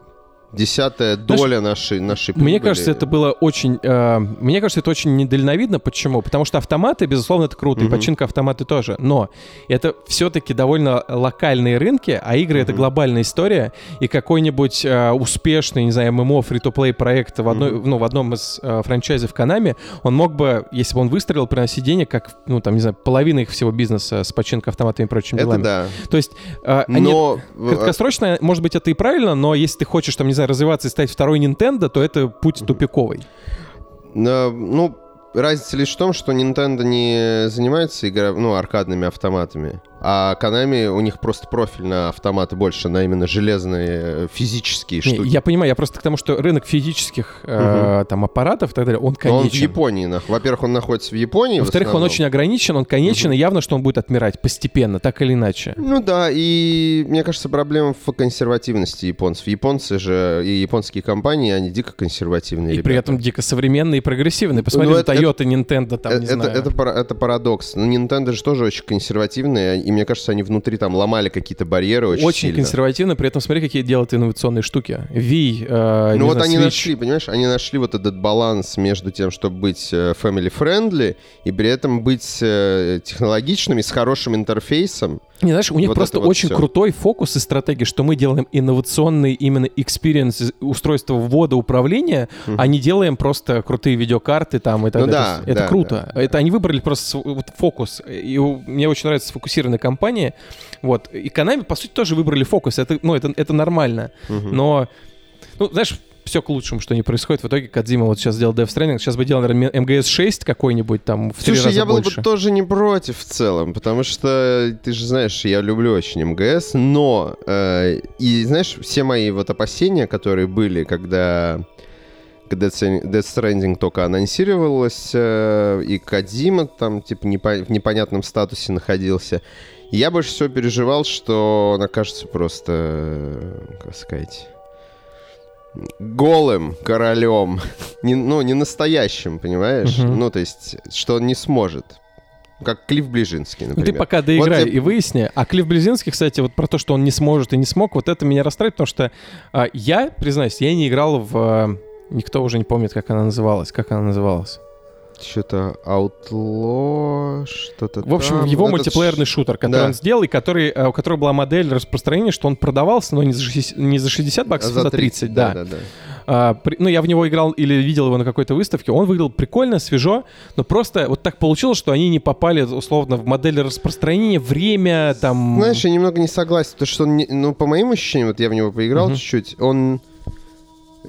десятая Знаешь, доля нашей, нашей Мне прибыли. кажется, это было очень... э, мне кажется, это очень недальновидно. Почему? Потому что автоматы, безусловно, это круто, и Мгм. починка автоматы тоже. Но это все-таки довольно локальные рынки, а игры — это Мгм. глобальная история. И какой-нибудь э, успешный, не знаю, ММО, фри-то-плей проект в, одной, Мгм. ну, в одном из э, франчайзов Konami, он мог бы, если бы он выстрелил, приносить денег, как, ну, там, не знаю, половина их всего бизнеса с починкой автоматами и прочими Это делами. да. То есть э, они Но... э, Краткосрочно, может быть, это и правильно, но если ты хочешь, там, не знаю, знаю, развиваться и стать второй Nintendo, то это путь тупиковый. Э, Ну, разница лишь в том, что Nintendo не занимается игра... ну, аркадными автоматами, а Konami, у них просто профиль на автоматы больше, на именно железные э, физические Не, штуки. я понимаю, я просто к тому, что рынок физических э, там аппаратов и так далее, он Но он в конечен. Японии. нах- Во-первых, он находится в Японии. Во-вторых, он очень ограничен, он конечен, и явно, что он будет отмирать постепенно, так или иначе. Ну да, и мне кажется, проблема в консервативности японцев. Японцы же и японские компании, они дико консервативные И ребята. при этом дико современный и прогрессивный. Посмотри Ну, на это- Toyota, Nintendo, там, Э, не это, знаю. это, пара- это парадокс. Но Nintendo же тоже очень консервативные, и мне кажется, они внутри там ломали какие-то барьеры очень, Очень сильно. консервативно, при этом смотри, какие делают инновационные штуки. Wii, э, Ну вот знаю, они Switch. нашли, понимаешь, они нашли вот этот баланс между тем, чтобы быть э, family-friendly и при этом быть э, технологичными, с хорошим интерфейсом. Не, знаешь, у них Вот просто вот очень всё. крутой фокус и стратегия, что мы делаем инновационный именно experience устройства ввода управления, а не делаем просто крутые видеокарты там и так Ну далее. да, это да, круто. Это они выбрали просто вот фокус. И у- мне очень нравится сфокусированная компания. Вот. И Konami, по сути, тоже выбрали фокус. Это, ну, это, это нормально. Но, ну, знаешь, все к лучшему, что не происходит. В итоге Кадзима вот сейчас сделал Death Stranding, сейчас бы делал, наверное, МГС-6 какой-нибудь там в Слушай, я был больше. бы тоже не против в целом, потому что ты же знаешь, я люблю очень МГС, но э, и знаешь, все мои вот опасения, которые были, когда Death Stranding только анонсировалось, э, и Кадима там типа непо- в непонятном статусе находился, я больше всего переживал, что он окажется просто, э, как сказать, голым королем, не, ну, не настоящим, понимаешь? Мгм. Ну, то есть, что он не сможет. Как Клифф Ближинский, Ну например. ты пока доиграй Вот я- и выясни. А Клифф Близинский, кстати, вот про то, что он не сможет и не смог, вот это меня расстраивает, потому что а, я, признаюсь, я не играл в... а, никто уже не помнит, как она называлась. Как она называлась? Что-то Outlaw, что-то В общем, там. его Этот мультиплеерный шутер, который да. он сделал, и который, а, у которого была модель распространения, что он продавался, но не за 60, не за 60 баксов, а за 30, да. да, да. А, при- ну, я в него играл или видел его на какой-то выставке. Он выглядел прикольно, свежо, но просто вот так получилось, что они не попали, условно, в модель распространения, время, там... Знаешь, я немного не согласен, потому что, он не- ну, по моим ощущениям, вот я в него поиграл Мгм. чуть-чуть, он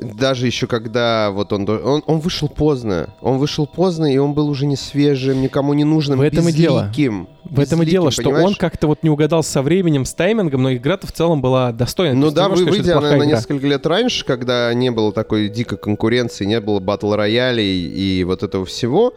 даже еще когда вот он, он, он вышел поздно, он вышел поздно, и он был уже не свежим, никому не нужным, В этом и дело. безликим. В этом и Безликим, дело, что он понимаешь? как-то вот не угадал со временем, с таймингом, но игра-то в целом была достойна. То Ну да, вы, выйдя это на, несколько лет раньше, когда не было такой дикой конкуренции, не было батл роялей и вот этого всего,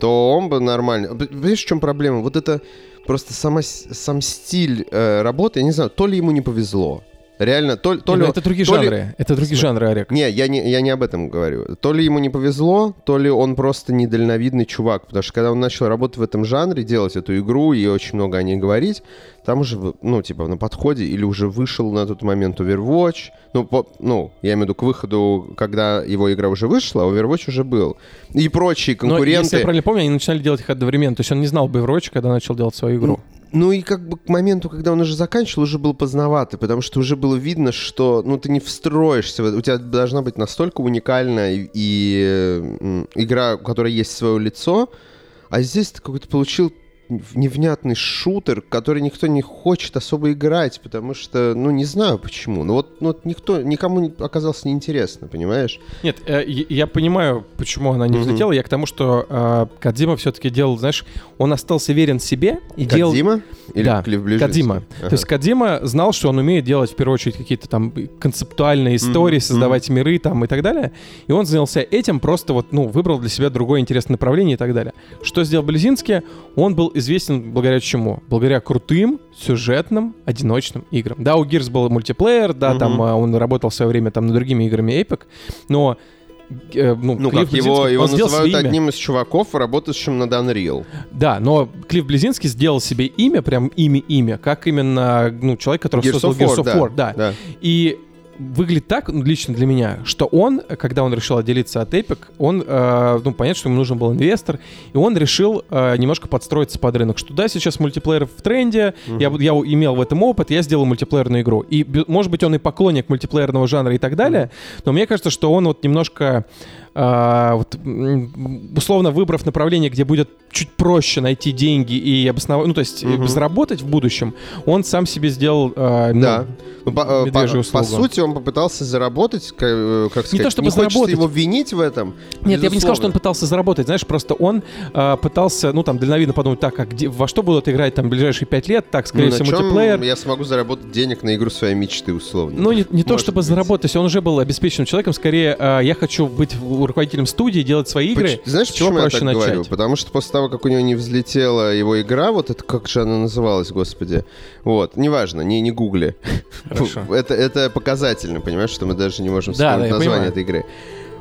то он бы нормально. Понимаешь, в чем проблема? Вот это просто сама, сам стиль э, работы, я не знаю, то ли ему не повезло. Реально, то, то ли... ну это другие то ли- жанры. Это другие жанры, Олег. Не, я не, я не об этом говорю. То ли ему не повезло, то ли он просто недальновидный чувак. Потому что когда он начал работать в этом жанре, делать эту игру и очень много о ней говорить, там уже, ну, типа, на подходе или уже вышел на тот момент Overwatch. Ну, по- ну, я имею в виду к выходу, когда его игра уже вышла, а Overwatch уже был. И прочие Но, если конкуренты. я правильно помню, они начинали делать их одновременно. То есть он не знал Overwatch, когда начал делать свою игру. Ну и как бы к моменту, когда он уже заканчивал, уже было поздновато, потому что уже было видно, что ну ты не встроишься, у тебя должна быть настолько уникальная и, и, игра, у которой есть свое лицо, а здесь ты какой-то получил невнятный шутер, который никто не хочет особо играть, потому что, ну, не знаю почему. Ну вот, ну, вот никто, никому не- оказалось неинтересно, понимаешь? Нет, э, я понимаю, почему она не взлетела. Я к тому, что э, Кадзима все-таки делал, знаешь, он остался верен себе и делал... Кодзима? Или Да, Ближинский? Кадзима. Ага. То есть Кадзима знал, что он умеет делать в первую очередь какие-то там концептуальные истории, Мгм, создавать миры там и так далее. И он занялся этим, просто вот, ну, выбрал для себя другое интересное направление и так далее. Что сделал Близинский? Он был известен благодаря чему? Благодаря крутым, сюжетным, одиночным играм. Да, у Gears был мультиплеер, да, Мгм. там а, он работал в свое время там над другими играми Epic, но э, ну, Ну, Клифф как его, Близинский, его называют имя. одним из чуваков, работающим над Unreal. Да, но Клифф Близинский сделал себе имя, прям имя-имя, как именно ну, человек, который Gears создал of Gears War, of да, War, да. да. И выглядит так, ну, лично для меня, что он, когда он решил отделиться от Epic, он, э, ну, понятно, что ему нужен был инвестор, и он решил э, немножко подстроиться под рынок, что да, сейчас мультиплеер в тренде, я, буду- я имел в этом опыт, я сделал мультиплеерную игру. И, может быть, он и поклонник мультиплеерного жанра и так далее, но мне кажется, что он вот немножко а, вот, условно выбрав направление, где будет чуть проще найти деньги и обосновать, ну, то есть Мгм. заработать в будущем, он сам себе сделал, а, ну, Да. Ну, по, э, медвежью по- услугу. сути, он попытался заработать, как, э, как сказать, то чтобы хочется заработать. его винить в этом. Нет, я бы не сказал, что он безусловно. пытался заработать, знаешь, просто он а, пытался, ну, там, дальновидно подумать, так, а где, во что будут играть там ближайшие пять лет, так, скорее Ну, всего, мультиплеер. я смогу заработать денег на игру своей мечты, условно. Ну, не, не то чтобы быть. заработать, он уже был обеспеченным человеком, скорее, а, я хочу быть руководителем студии, делать свои игры. Поч- Знаешь, чего почему я так начать? говорю? Потому что после того, как у него не взлетела его игра, вот это как же она называлась, господи. Вот, неважно, не, не гугли. Хорошо. Это, это показательно, понимаешь, что мы даже не можем Да, вспомнить да, название понимаю. этой игры.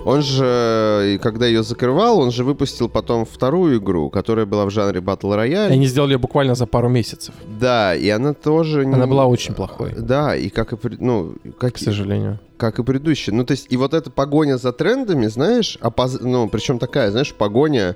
Он же, и когда ее закрывал, он же выпустил потом вторую игру, которая была в жанре Battle И Royale. они сделали ее буквально за пару месяцев, Да, и она тоже... не- Она была очень плохой. Да, и как и... Ну, как, к сожалению. как и предыдущие. Ну, то есть, и вот эта погоня за трендами, знаешь, опоз- ну, причем такая, знаешь, погоня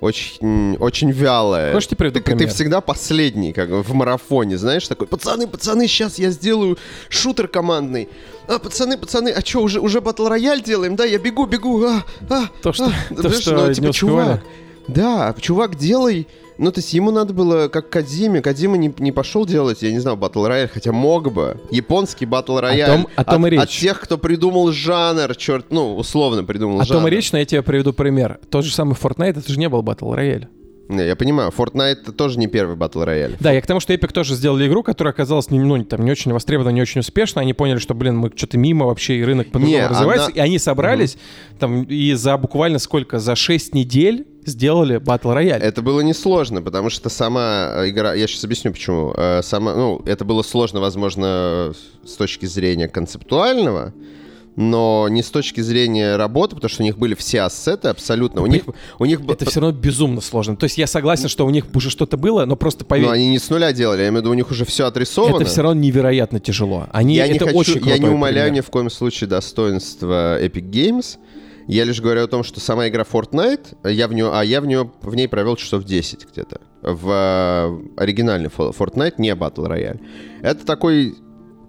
очень, очень вялая. Хочешь, тебе приведу Ты, ты пример? всегда последний, как в марафоне, знаешь, такой, пацаны, пацаны, сейчас я сделаю шутер командный. А, пацаны, пацаны, а что, уже, уже батл рояль делаем, да, я бегу, бегу, а, а, То, что- а». то, Понимаешь, что ну, типа, чувак, да, чувак, делай, ну, то есть ему надо было, как Кадиме, Кадима не, не пошел делать, я не знаю, батл рояль, хотя мог бы. Японский батл рояль. том- о том и от, речь. от тех, кто придумал жанр, черт, ну, условно придумал О жанр. том и речь, но я тебе приведу пример. Тот же самый Fortnite, это же не был Battle Royale. Не, я понимаю, Fortnite это тоже не первый батл рояль. Да, я к тому, что Epic тоже сделали игру, которая оказалась не, ну, там, не очень востребована, не очень успешна. Они поняли, что, блин, мы что-то мимо вообще, и рынок по-другому Не, развивается. она- И они собрались, там, и за буквально сколько? За 6 недель сделали Battle Royale. Это было несложно, потому что сама э, игра... Я сейчас объясню, почему. Э, Сама, ну, это было сложно, возможно, с точки зрения концептуального, но не с точки зрения работы, потому что у них были все ассеты абсолютно. У них, у них Это все равно безумно сложно. То есть я согласен, что у них уже что-то было, но просто поверь, Ну, они не с нуля делали, я имею в виду, у них уже все отрисовано. это все равно невероятно тяжело. Они, я не это хочу, очень я не умоляю ни пример. в коем случае достоинства Epic Games. Я лишь говорю о том, что сама игра Fortnite, я в нее, а я в нее в ней провел часов 10 где-то. В э, оригинальный Fortnite, не Battle Royale. Это такой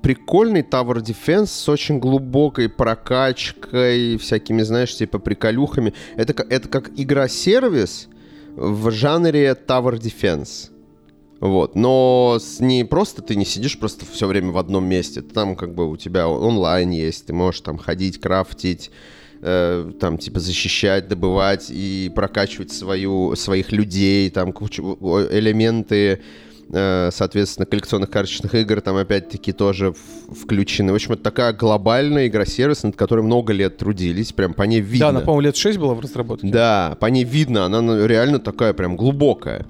прикольный Tower Defense с очень глубокой прокачкой, всякими, знаешь, типа приколюхами. Это, это как игра-сервис в жанре Tower Defense. Вот, но с- не просто ты не сидишь просто все время в одном месте. Там как бы у тебя онлайн есть, ты можешь там ходить, крафтить, э, там типа защищать, добывать и прокачивать свою, своих людей, там кучу элементы, соответственно, коллекционных карточных игр там опять-таки тоже включены. В общем, это такая глобальная игра-сервис, над которой много лет трудились, прям по ней видно. Да, она, по-моему, лет 6 была в разработке. Да, по ней видно, она ну, реально такая прям глубокая.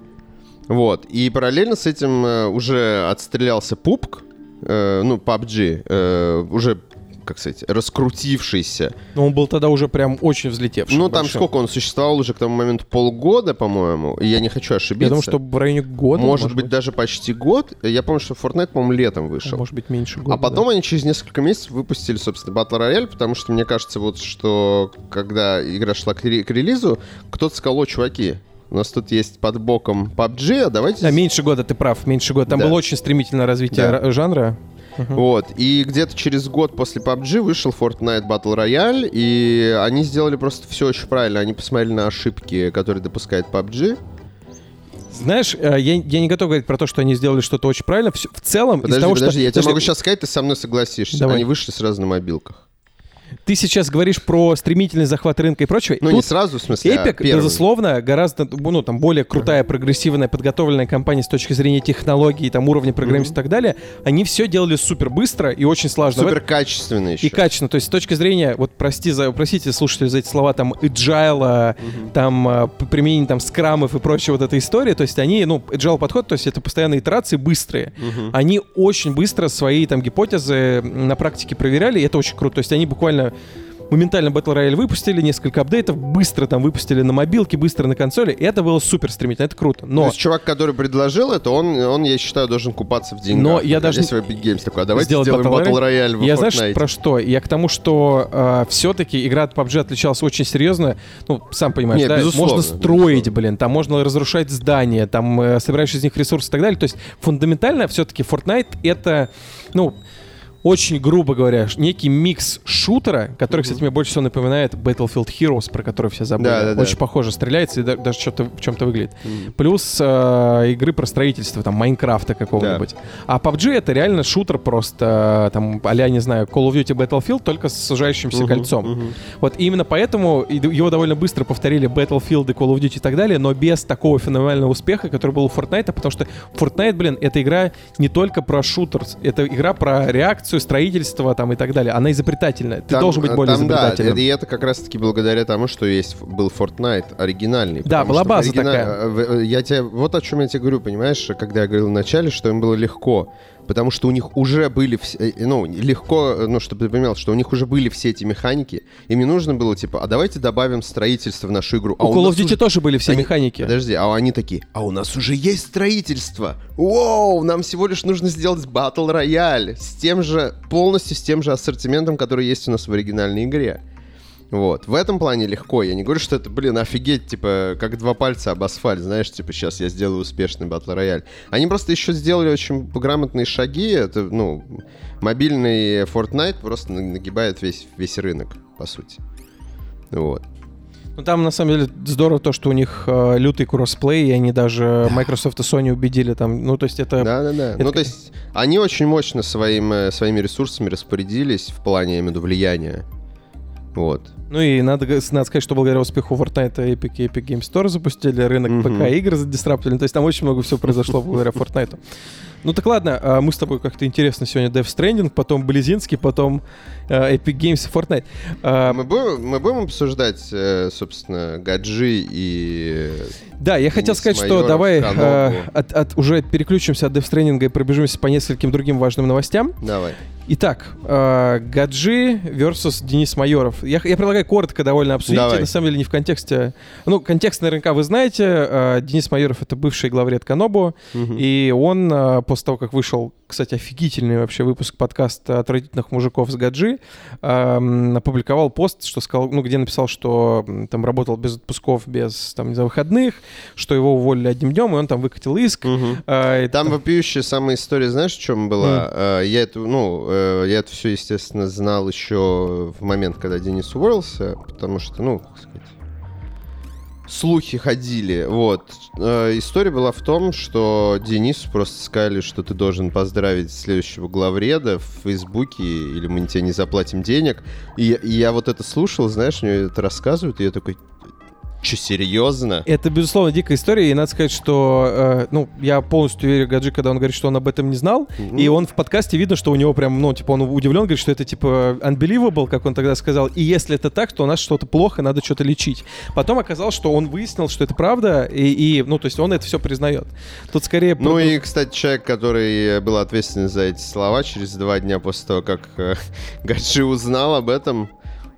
Вот. И параллельно с этим э, уже отстрелялся пупк, э, ну, PUBG, э, уже, как сказать, раскрутившийся. Но он был тогда уже прям очень взлетевший. ну, там большой. сколько он существовал уже к тому моменту? Полгода, по-моему. И я не хочу ошибиться. Я думаю, что в районе года. может, быть, даже почти год. Я помню, что Fortnite, по-моему, летом вышел. Может быть, меньше года. А потом они через несколько месяцев выпустили, собственно, Battle Royale, потому что мне кажется, вот что когда игра шла к, ре- к релизу, кто-то сказал, о, чуваки, у нас тут есть под боком PUBG, а давайте... Да, меньше года, ты прав, меньше года. Там Да. было очень стремительное развитие Да. ра- жанра. Вот, и где-то через год после PUBG вышел Fortnite Battle Royale, и они сделали просто все очень правильно. Они посмотрели на ошибки, которые допускает PUBG. Знаешь, э, я, я не готов говорить про то, что они сделали что-то очень правильно. В целом, из Подожди, того, подожди, что... я тебе Подожди, могу сейчас сказать, ты со мной согласишься. Давай. Они вышли сразу на мобилках. Ты сейчас говоришь про стремительный захват рынка и прочего. Ну, не Тут сразу, в смысле, а Epic, первый. безусловно, гораздо ну, там, более крутая, прогрессивная, подготовленная компания с точки зрения технологий, там, уровня программистов и так далее. Они все делали супер быстро и очень слаженно. В Супер качественно еще. И качественно. То есть с точки зрения, вот прости за, простите, слушатели, за эти слова, там, agile, там, а, п- применение там скрамов и прочая вот эта история, то есть они, ну, agile подход, то есть это постоянные итерации быстрые. Они очень быстро свои там гипотезы на практике проверяли, и это очень круто. То есть они буквально моментально Battle Royale выпустили, несколько апдейтов, быстро там выпустили на мобилке, быстро на консоли, и это было супер стремительно, это круто. То Но есть чувак, который предложил это, он, он, я считаю, должен купаться в деньгах. Но я даже Если Epic Games такой, а давайте сделаем Battle Battle Royale в Я Fortnite. знаешь про что? Я к тому, что все-таки игра от PUBG отличалась очень серьезно. Ну, сам понимаешь, Нет, да? можно строить, безусловно. блин, там можно разрушать здания, там э, собираешь из них ресурсы и так далее. То есть фундаментально все-таки Fortnite это, ну, очень грубо говоря, некий микс шутера, который, кстати, мне больше всего напоминает Battlefield Heroes, про который все забыли. Да, да, да. Очень похоже стреляется и да- даже что-то в чем-то выглядит. Плюс э, игры про строительство, там, Майнкрафта какого-нибудь. А PUBG это реально шутер просто, э, там, а не знаю, Call of Duty Battlefield, только с сужающимся Мгм, кольцом. мгм. Вот именно поэтому его довольно быстро повторили Battlefield и Call of Duty и так далее, но без такого феноменального успеха, который был у Fortnite, потому что Fortnite, блин, это игра не только про шутер, это игра про реакцию, строительство там и так далее. Она изобретательная. Ты Там, должен быть э, более там, да, изобретательным. и это как раз-таки благодаря тому, что есть был Fortnite оригинальный. Да, была база оригина- такая. э, э, Я тебе вот о чем я тебе говорю, понимаешь, когда я говорил вначале, что им было легко. Потому что у них уже были, все, э, ну, легко, ну, чтобы ты понимал, что у них уже были все эти механики. Им не нужно было, типа, а давайте добавим строительство в нашу игру. А у Call of Duty уже- тоже были все Они- механики. Подожди, а они такие, а у нас уже есть строительство. Воу, нам всего лишь нужно сделать батл рояль с тем же, полностью с тем же ассортиментом, который есть у нас в оригинальной игре. Вот, в этом плане легко. Я не говорю, что это, блин, офигеть, типа, как два пальца об асфальт, знаешь, типа, сейчас я сделаю успешный батл рояль. Они просто еще сделали очень грамотные шаги. Это, ну, мобильный Fortnite просто на- нагибает весь, весь рынок, по сути. Вот. Ну там на самом деле здорово то, что у них э, лютый кроссплей, и они даже Microsoft и Sony убедили там. Ну, то есть это... Да, да, да. это Ну, то есть, они очень мощно своим, э, своими ресурсами распорядились в плане, я имею в виду, влияния. Вот. Ну и надо, надо сказать, что благодаря успеху Fortnite Epic и Epic Games Store запустили, рынок Мгм. ПК-игр задисраптили. То есть там очень много всего произошло благодаря Fortnite. Ну так ладно, а мы с тобой как-то интересно сегодня Death Stranding, потом Близинский, потом э, Epic Games и Fortnite. А, Мы, будем, мы будем обсуждать, э, собственно, гаджи и... Да, я хотел сказать, что давай э, от, от- уже переключимся от Death Stranding и пробежимся по нескольким другим важным новостям. Давай. Итак, э, Гаджи versus Денис Майоров. Я, я предлагаю коротко довольно обсудить. Давай. На самом деле не в контексте... Ну, контекст наверняка вы знаете. Э, Денис Майоров — это бывший главред Канобу. Мгм. И он, э, после того, как вышел, кстати, офигительный вообще выпуск подкаста «Отвратительных мужиков с Гаджи», эм, опубликовал пост, что сказал, ну, где написал, что там работал без отпусков, без там, не знаю, выходных, что его уволили одним днем, и он там выкатил иск. Мгм. Э, и Там вопиющая самая история, знаешь, в чем была? Э, Я это, ну, э, я это все, естественно, знал еще в момент, когда Денис уволился, потому что, ну, как сказать, слухи ходили, вот. Э, История была в том, что Денису просто сказали, что ты должен поздравить следующего главреда в Фейсбуке, или мы тебе не заплатим денег. И, и я вот это слушал, знаешь, мне это рассказывают, и я такой, че, серьезно? Это, безусловно, дикая история, и надо сказать, что, э, ну, я полностью верю Гаджи, когда он говорит, что он об этом не знал, и он в подкасте видно, что у него прям, ну, типа, он удивлен, говорит, что это, типа, unbelievable, как он тогда сказал, и если это так, то у нас что-то плохо, надо что-то лечить. Потом оказалось, что он выяснил, что это правда, и, и, ну, то есть он это все признает. Тут скорее... Ну и, кстати, человек, который был ответственен за эти слова, через два дня после того, как э, Гаджи узнал об этом,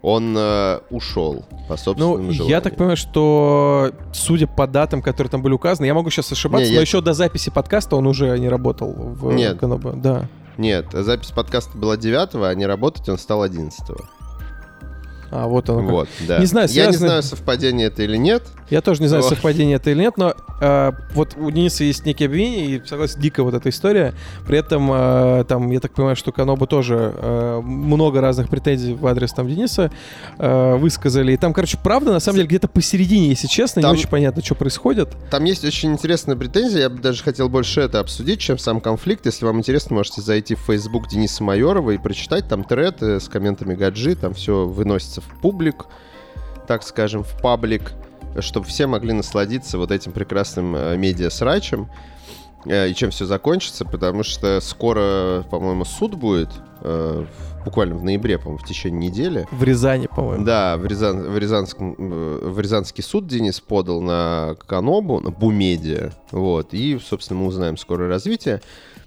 он э, ушел по собственному Ну, желанию. я так понимаю, что, судя по датам, которые там были указаны, я могу сейчас ошибаться, Не, но я- еще до записи подкаста он уже не работал в Нет. Канобе. Да. Нет, запись подкаста была 9 а не работать он стал 11 А, вот оно как. Вот, да. Не знаю, Я не связано- знаю, совпадение это или нет. Я тоже не знаю, О. совпадение это или нет, но э, вот у Дениса есть некие обвинения, и, согласен, дикая вот эта история. При этом, э, там, я так понимаю, что Каноба тоже э, много разных претензий в адрес там Дениса э, высказали. И там, короче, правда, на самом деле, где-то посередине, если честно, Там- не очень понятно, что происходит. Там есть очень интересная претензия, я бы даже хотел больше это обсудить, чем сам конфликт. Если вам интересно, можете зайти в Facebook Дениса Майорова и прочитать там тред с комментами Гаджи, там все выносится в публик, так скажем, в паблик, чтобы все могли насладиться вот этим прекрасным э, медиа-срачем э, и чем все закончится, потому что скоро, по-моему, суд будет, э, буквально в ноябре, по-моему, в течение недели. В Рязани, по-моему. Да, в, Рязан- в, Рязанском, в Рязанский суд Денис подал на Канобу, на Бумедиа, вот, и, собственно, мы узнаем скорое развитие.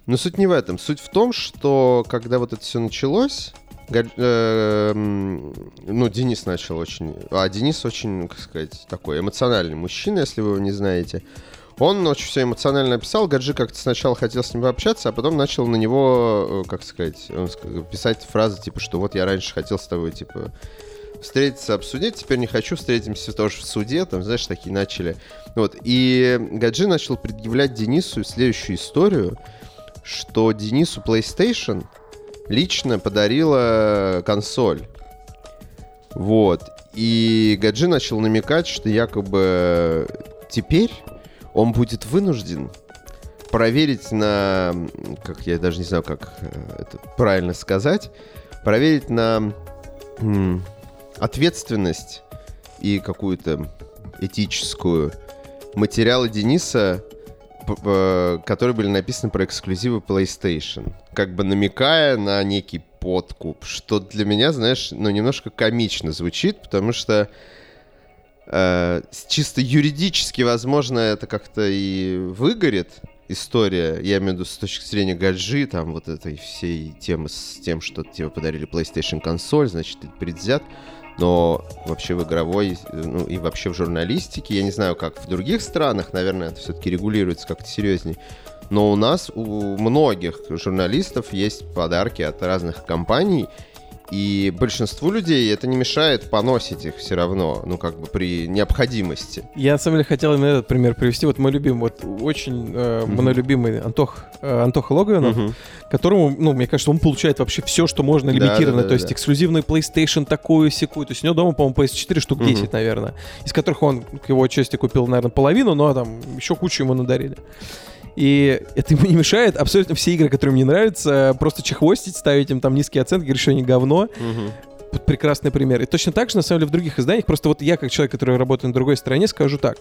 Но суть не в этом. Суть в том, что когда вот это все началось, ну, Денис начал очень... А Денис очень, как сказать, такой эмоциональный мужчина, если вы его не знаете. Он очень все эмоционально описал. Гаджи как-то сначала хотел с ним пообщаться, а потом начал на него, э, как сказать, писать фразы типа, что вот я раньше хотел с тобой, типа, встретиться, обсудить, теперь не хочу, встретимся тоже в суде, там, знаешь, такие начали. Вот, и Гаджи начал предъявлять Денису следующую историю, что Денису PlayStation лично подарила консоль. Вот. И Гаджи начал намекать, что якобы теперь он будет вынужден проверить на, как я даже не знаю, как э, это правильно сказать, проверить на м, ответственность и какую-то этическую материалы Дениса, которые были написаны про эксклюзивы PlayStation, как бы намекая на некий подкуп, что для меня, знаешь, ну немножко комично звучит, потому что э, чисто юридически, возможно, это как-то и выгорит история, я имею в виду с точки зрения гаджи, там вот этой всей темы с тем, что тебе подарили PlayStation консоль, значит, ты предвзят, но вообще в игровой, ну и вообще в журналистике, я не знаю, как в других странах, наверное, это все-таки регулируется как-то серьезнее, но у нас, у многих журналистов есть подарки от разных компаний, и большинству людей это не мешает поносить их все равно, ну как бы при необходимости. Я, на самом деле, хотел именно этот пример привести. Вот мой любимый, вот очень э, Мгм. мной любимый Антох, э, Антоха Логвинов, Мгм. которому, ну, мне кажется, он получает вообще все, что можно Да, лимитированно. да, да, то есть эксклюзивный PlayStation такую секую. То есть у него дома, по-моему, PS4 штук Мгм. 10, наверное. Из которых он к его части купил, наверное, половину, но там еще кучу ему надарили. И это ему не мешает абсолютно все игры, которые мне нравятся, просто чехвостить, ставить им там низкие оценки, говорить, что они говно. Мгм. Прекрасный пример. И точно так же, на самом деле, в других изданиях. Просто вот я, как человек, который работает на другой стороне, скажу так.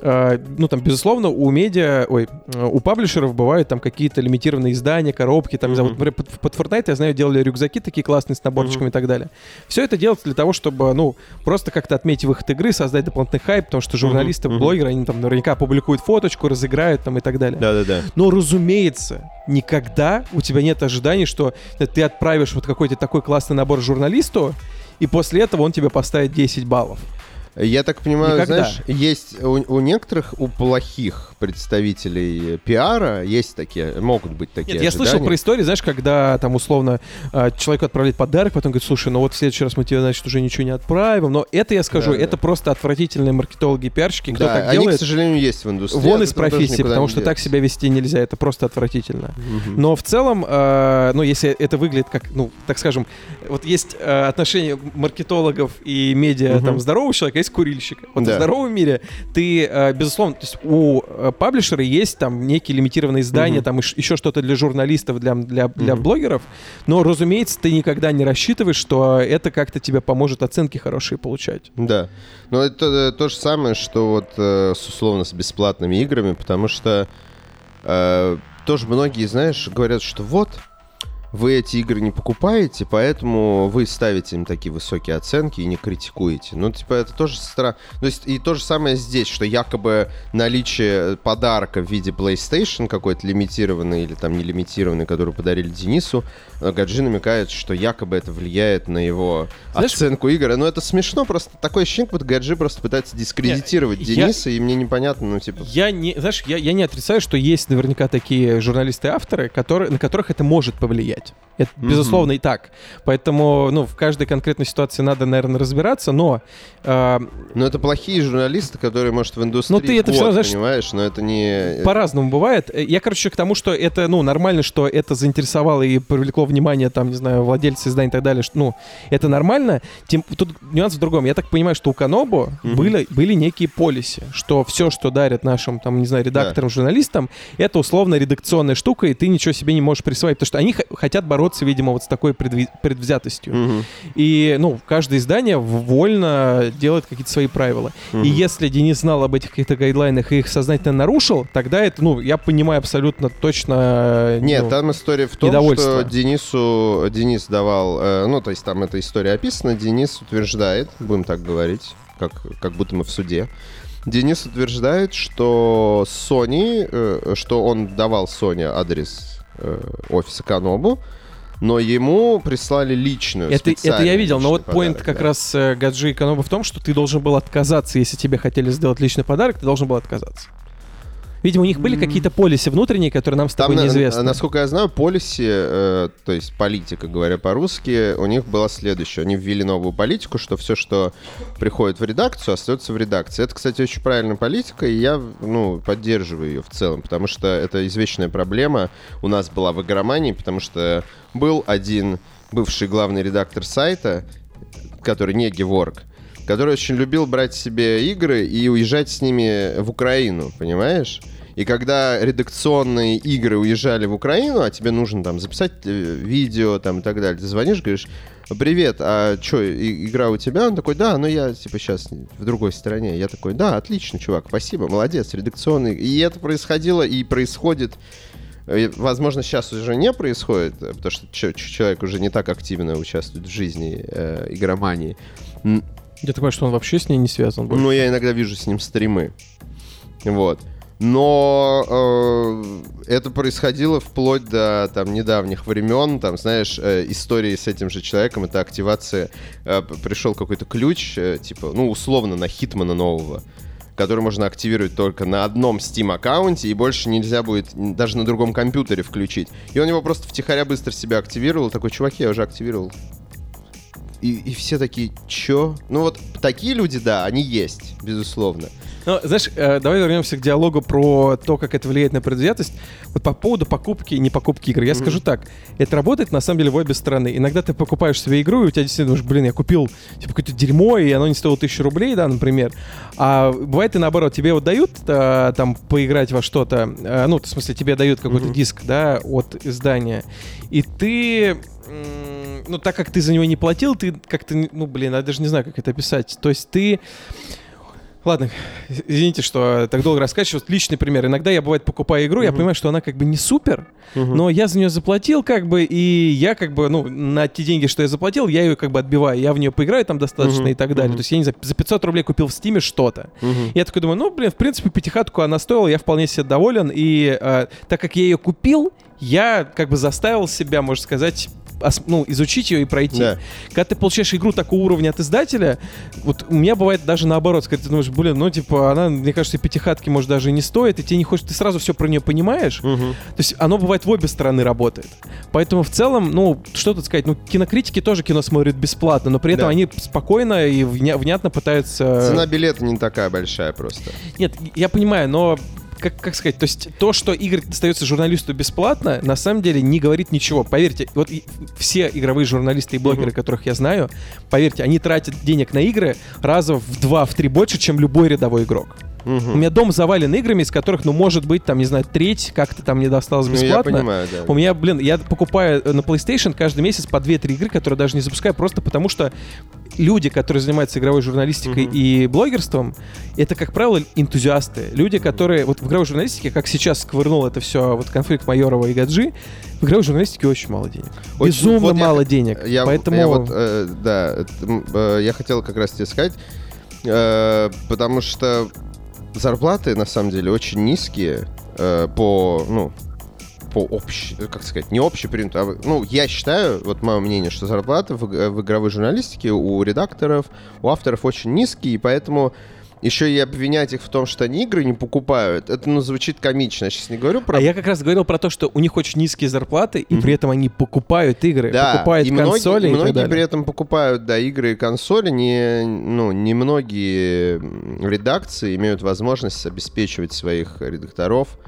Э, ну, там, безусловно, у медиа, ой, у паблишеров бывают там какие-то лимитированные издания, коробки, там, вот, Мгм. например, под, под Fortnite, я знаю, делали рюкзаки такие классные с наборчиками Мгм. и так далее. Все это делается для того, чтобы, ну, просто как-то отметить выход игры, создать дополнительный хайп, потому что журналисты, мгм. блогеры, они там наверняка публикуют фоточку, разыграют там и так далее. Да-да-да. Но, разумеется, никогда у тебя нет ожиданий, что ты отправишь вот какой-то такой классный набор журналисту, и после этого он тебе поставит 10 баллов. Я так понимаю, Никогда. знаешь, есть у, у некоторых, у плохих представителей пиара есть такие, могут быть такие Нет, я слышал ожидания. про истории, знаешь, когда там условно э, человеку отправляют подарок, потом говорит, слушай, ну вот в следующий раз мы тебе, значит, уже ничего не отправим. Но это, я скажу, Да, да. это просто отвратительные маркетологи и пиарщики, кто Да, так они, делает. к сожалению, есть в индустрии. Вон от из профессии, потому что так себя вести нельзя, это просто отвратительно. Мгм. Но в целом, э, ну, если это выглядит как, ну, так скажем, вот есть э, отношения маркетологов и медиа Мгм. там здорового человека, а есть курильщика. Вот Да. в здоровом мире ты, э, безусловно, то есть у э, паблишера есть там некие лимитированные издания, Мгм. там еще что-то для журналистов, для, для, для Мгм. блогеров, но, разумеется, ты никогда не рассчитываешь, что это как-то тебе поможет оценки хорошие получать. Да. Но это э, то же самое, что вот э, с условно с бесплатными играми, потому что э, тоже многие, знаешь, говорят, что вот вы эти игры не покупаете, поэтому вы ставите им такие высокие оценки и не критикуете. Ну, типа, это тоже странно. То есть, и то же самое здесь, что якобы наличие подарка в виде PlayStation какой-то лимитированный или там не лимитированный, который подарили Денису, э, Гаджи намекает, что якобы это влияет на его Знаешь- оценку игры. Но это смешно, просто такое ощущение, как будто Гаджи просто пытается дискредитировать я- Дениса, и мне непонятно, ну, типа... Я не, знаешь, я, я не отрицаю, что есть наверняка такие журналисты и авторы, которые, на которых это может повлиять. Это, Мгм. безусловно, и так. Поэтому, ну, в каждой конкретной ситуации надо, наверное, разбираться, но э, Но это плохие журналисты, которые, может, в индустрии Ну, ты это год, равно, знаешь, понимаешь, но это не... по-разному бывает. Я, короче, к тому, что это, ну, нормально, что это заинтересовало и привлекло внимание, там, не знаю, владельца издания и так далее, что, ну, это нормально. Тем, тут нюанс в другом. Я так понимаю, что у Канобу Мгм. были, были некие полиси, что все, что дарят нашим, там, не знаю, редакторам, журналистам, это условно редакционная штука, и ты ничего себе не можешь присвоить, потому что они х- хотят бороться, видимо, вот с такой предвзятостью. Мгм. И, ну, каждое издание вольно делает какие-то свои правила. И Мгм. если Денис знал об этих каких-то гайдлайнах и их сознательно нарушил, тогда это, ну, я понимаю абсолютно точно... Нет, ну, там история в том, что Денису Денис давал, э, ну то есть там эта история описана, Денис утверждает, будем так говорить, как как будто мы в суде. Денис утверждает, что Sony, э, что он давал Sony адрес э, офиса Канобу, но ему прислали личную. Это, это я видел, но вот подарок, как да. раз э, Гаджи и Каноба в том, что ты должен был отказаться, если тебе хотели сделать личный подарок, ты должен был отказаться. Видимо, у них были какие-то полисы внутренние, которые нам с тобой Там, на- неизвестны. насколько я знаю, полиси, э, то есть политика, говоря по-русски, у них была следующая. Они ввели новую политику, что все, что приходит в редакцию, остается в редакции. Это, кстати, очень правильная политика, и я ну, поддерживаю ее в целом, потому что это извечная проблема у нас была в игромании, потому что был один бывший главный редактор сайта, который не Геворг, который очень любил брать себе игры и уезжать с ними в Украину, понимаешь? И когда редакционные игры уезжали в Украину, а тебе нужно там записать э, видео там и так далее, ты звонишь, говоришь, привет, а что, игра у тебя? Он такой, да, но я типа сейчас в другой стране. Я такой, да, отлично, чувак, спасибо, молодец, редакционный. И это происходило и происходит Э, Возможно, сейчас уже не происходит, э, потому что человек уже не так активно участвует в жизни э, игромании. Я такой, что он вообще с ней не связан. больше. Но я иногда вижу с ним стримы. Вот. Но э, это происходило вплоть до там недавних времен, там, знаешь, э, истории с этим же человеком, это активация, э, пришел какой-то ключ, э, типа, ну, условно, на Хитмана нового, который можно активировать только на одном Steam аккаунте, и больше нельзя будет даже на другом компьютере включить. И он его просто втихаря быстро себя активировал, такой, чуваки, я уже активировал. И, и все такие, чё? Ну вот такие люди, да, они есть, безусловно. Ну, знаешь, э, давай вернемся к диалогу про то, как это влияет на предвзятость. Вот по поводу покупки и не покупки игр. Я скажу так, это работает на самом деле в обе стороны. Иногда ты покупаешь себе игру, и у тебя действительно думаешь, блин, я купил типа какое-то дерьмо, и оно не стоило тысячу рублей, да, например. А бывает и наоборот, тебе вот дают э, там поиграть во что-то, э, ну, в смысле, тебе дают какой-то диск, да, от издания, и ты ну, так как ты за него не платил, ты как-то, ну, блин, я даже не знаю, как это описать. То есть ты... Ладно, извините, что так долго рассказываю. Вот личный пример. Иногда я, бывает, покупаю игру, я понимаю, что она как бы не супер, но я за нее заплатил, как бы, и я как бы, ну, на те деньги, что я заплатил, я ее как бы отбиваю. Я в нее поиграю там достаточно и так далее. То есть я не знаю, за 500 рублей купил в Стиме что-то. Я такой думаю, ну, блин, в принципе, пятихатку она стоила, я вполне себе доволен. И э, так как я ее купил, я как бы заставил себя, можно сказать, ну, изучить ее и пройти. Да. Когда ты получаешь игру такого уровня от издателя, вот у меня бывает даже наоборот, когда ты думаешь, блин, ну, типа, она, мне кажется, пятихатки, может, даже и не стоит, и тебе не хочешь, ты сразу все про нее понимаешь. То есть оно бывает в обе стороны работает. Поэтому в целом, ну, что тут сказать, ну, кинокритики тоже кино смотрят бесплатно, но при этом Да. они спокойно и вня- внятно пытаются... Цена билета не такая большая просто. Нет, я понимаю, но как, как сказать, то есть то, что игры достается журналисту бесплатно, на самом деле не говорит ничего. Поверьте, вот и все игровые журналисты и блогеры, которых я знаю, поверьте, они тратят денег на игры раза в два, в три больше, чем любой рядовой игрок. У меня дом завален играми, из которых, ну, может быть, там, не знаю, треть как-то там мне досталось Ну, бесплатно. я понимаю, да. У меня, блин, я покупаю э, на PlayStation каждый месяц по 2-3 игры, которые даже не запускаю, просто потому что люди, которые занимаются игровой журналистикой и блогерством, это, как правило, энтузиасты. Люди, которые... Вот в игровой журналистике, как сейчас сквырнул это все, вот конфликт Майорова и Гаджи, в игровой журналистике очень мало денег. Очень- Безумно вот я мало хот- денег. Я, Поэтому... я вот, э, да, э, я хотел как раз тебе сказать, э, потому что зарплаты на самом деле очень низкие э, по, ну, по общ, как сказать, не общеприняту, а, ну, я считаю, вот мое мнение, что зарплаты в, иг- в игровой журналистике у редакторов, у авторов очень низкие, и поэтому еще и обвинять их в том, что они игры не покупают, это, ну, звучит комично. Я сейчас не говорю про А я как раз говорил про то, что у них очень низкие зарплаты, и при этом они покупают игры, покупают и многие, консоли и и так многие далее. при этом покупают, да, игры и консоли. Не, ну, не многие м, редакции имеют возможность обеспечивать своих редакторов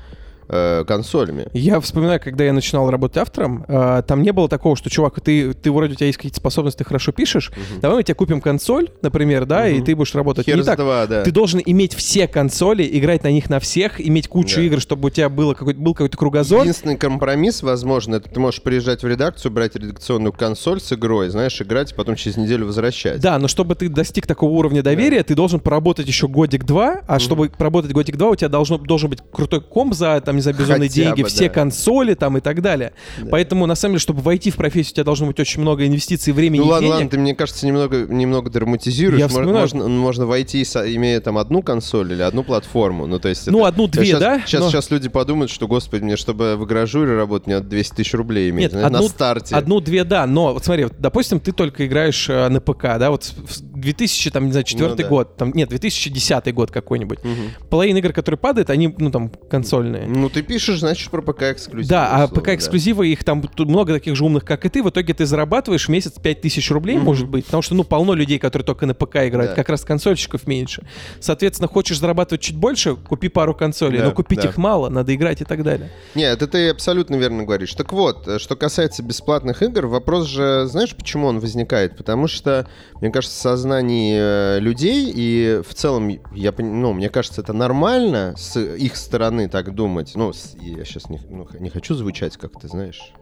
э, консолями. Я вспоминаю, когда я начинал работать автором, э, там не было такого, что, чувак, ты, ты вроде у тебя есть какие-то способности, ты хорошо пишешь, давай мы тебе купим консоль, например, да, и ты будешь работать. Хер не так. два, да. Ты должен иметь все консоли, играть на них на всех, иметь кучу Да. игр, чтобы у тебя было какой-то, был какой-то кругозор. Единственный компромисс, возможно, это ты можешь приезжать в редакцию, брать редакционную консоль с игрой, знаешь, играть, и потом через неделю возвращать. Да, но чтобы ты достиг такого уровня доверия, ты должен поработать еще годик-два, а чтобы поработать годик-два, у тебя должно, должен быть крутой комп за, там, не знаю, безумные Хотя деньги, бы, все да. консоли там и так далее. Поэтому, на самом деле, чтобы войти в профессию, у тебя должно быть очень много инвестиций, времени Ну ладно, денег. ладно, ты, мне кажется, немного, немного драматизируешь. Я вспоминаю. можно, можно войти, имея там одну консоль или одну платформу. Ну, то есть Ну, это- одну-две, сейчас, да? Сейчас, Но- сейчас люди подумают, что, господи, мне, чтобы в игражуре работать, мне надо 200 тысяч рублей иметь Нет, знаешь, одну, на старте. Одну-две, да, но вот смотри, вот, допустим, ты только играешь э, на ПК, да, вот 2000, там, не знаю, четвертый Ну да. год, там, нет, 2010 год какой-нибудь. Мгм. Половина игр, которые падают, они, ну, там, консольные. Ну, ты пишешь, значит, про ПК эксклюзив. Да, а ПК эксклюзивы, их там много таких же умных, как и ты. В итоге ты зарабатываешь в месяц 5000 рублей, Мгм. может быть. Потому что, ну, полно людей, которые только на ПК играют. Да. Как раз консольщиков меньше. Соответственно, хочешь зарабатывать чуть больше, купи пару консолей. Да, но купить да. их мало, надо играть и так далее. Нет, это ты абсолютно верно говоришь. Так вот, э, что касается бесплатных игр, вопрос же, знаешь, почему он возникает? Потому что, мне кажется, в сознании э, людей и в целом, я, ну, мне кажется, это нормально с их стороны так думать. Ну, я сейчас не, ну, не хочу звучать как ты знаешь,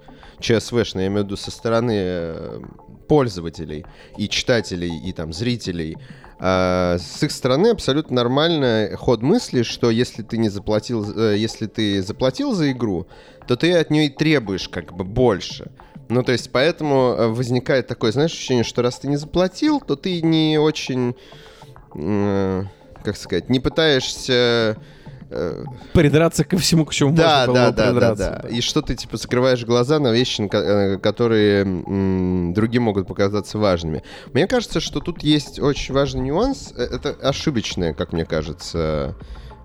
ЧСВшно, я имею в виду со стороны э, пользователей и читателей, и там зрителей. А, с их стороны абсолютно нормально ход мысли, что если ты не заплатил, э, если ты заплатил за игру, то ты от нее и требуешь как бы больше. Ну, то есть, поэтому э, возникает такое, знаешь, ощущение, что раз ты не заплатил, то ты не очень, э, как сказать, не пытаешься... э, Придраться ко всему, к чему да, можно было да, бы да, да, придраться. да. И что ты типа закрываешь глаза на вещи, э, которые м, другим могут показаться важными. Мне кажется, что тут есть очень важный нюанс. Это ошибочное, как мне кажется,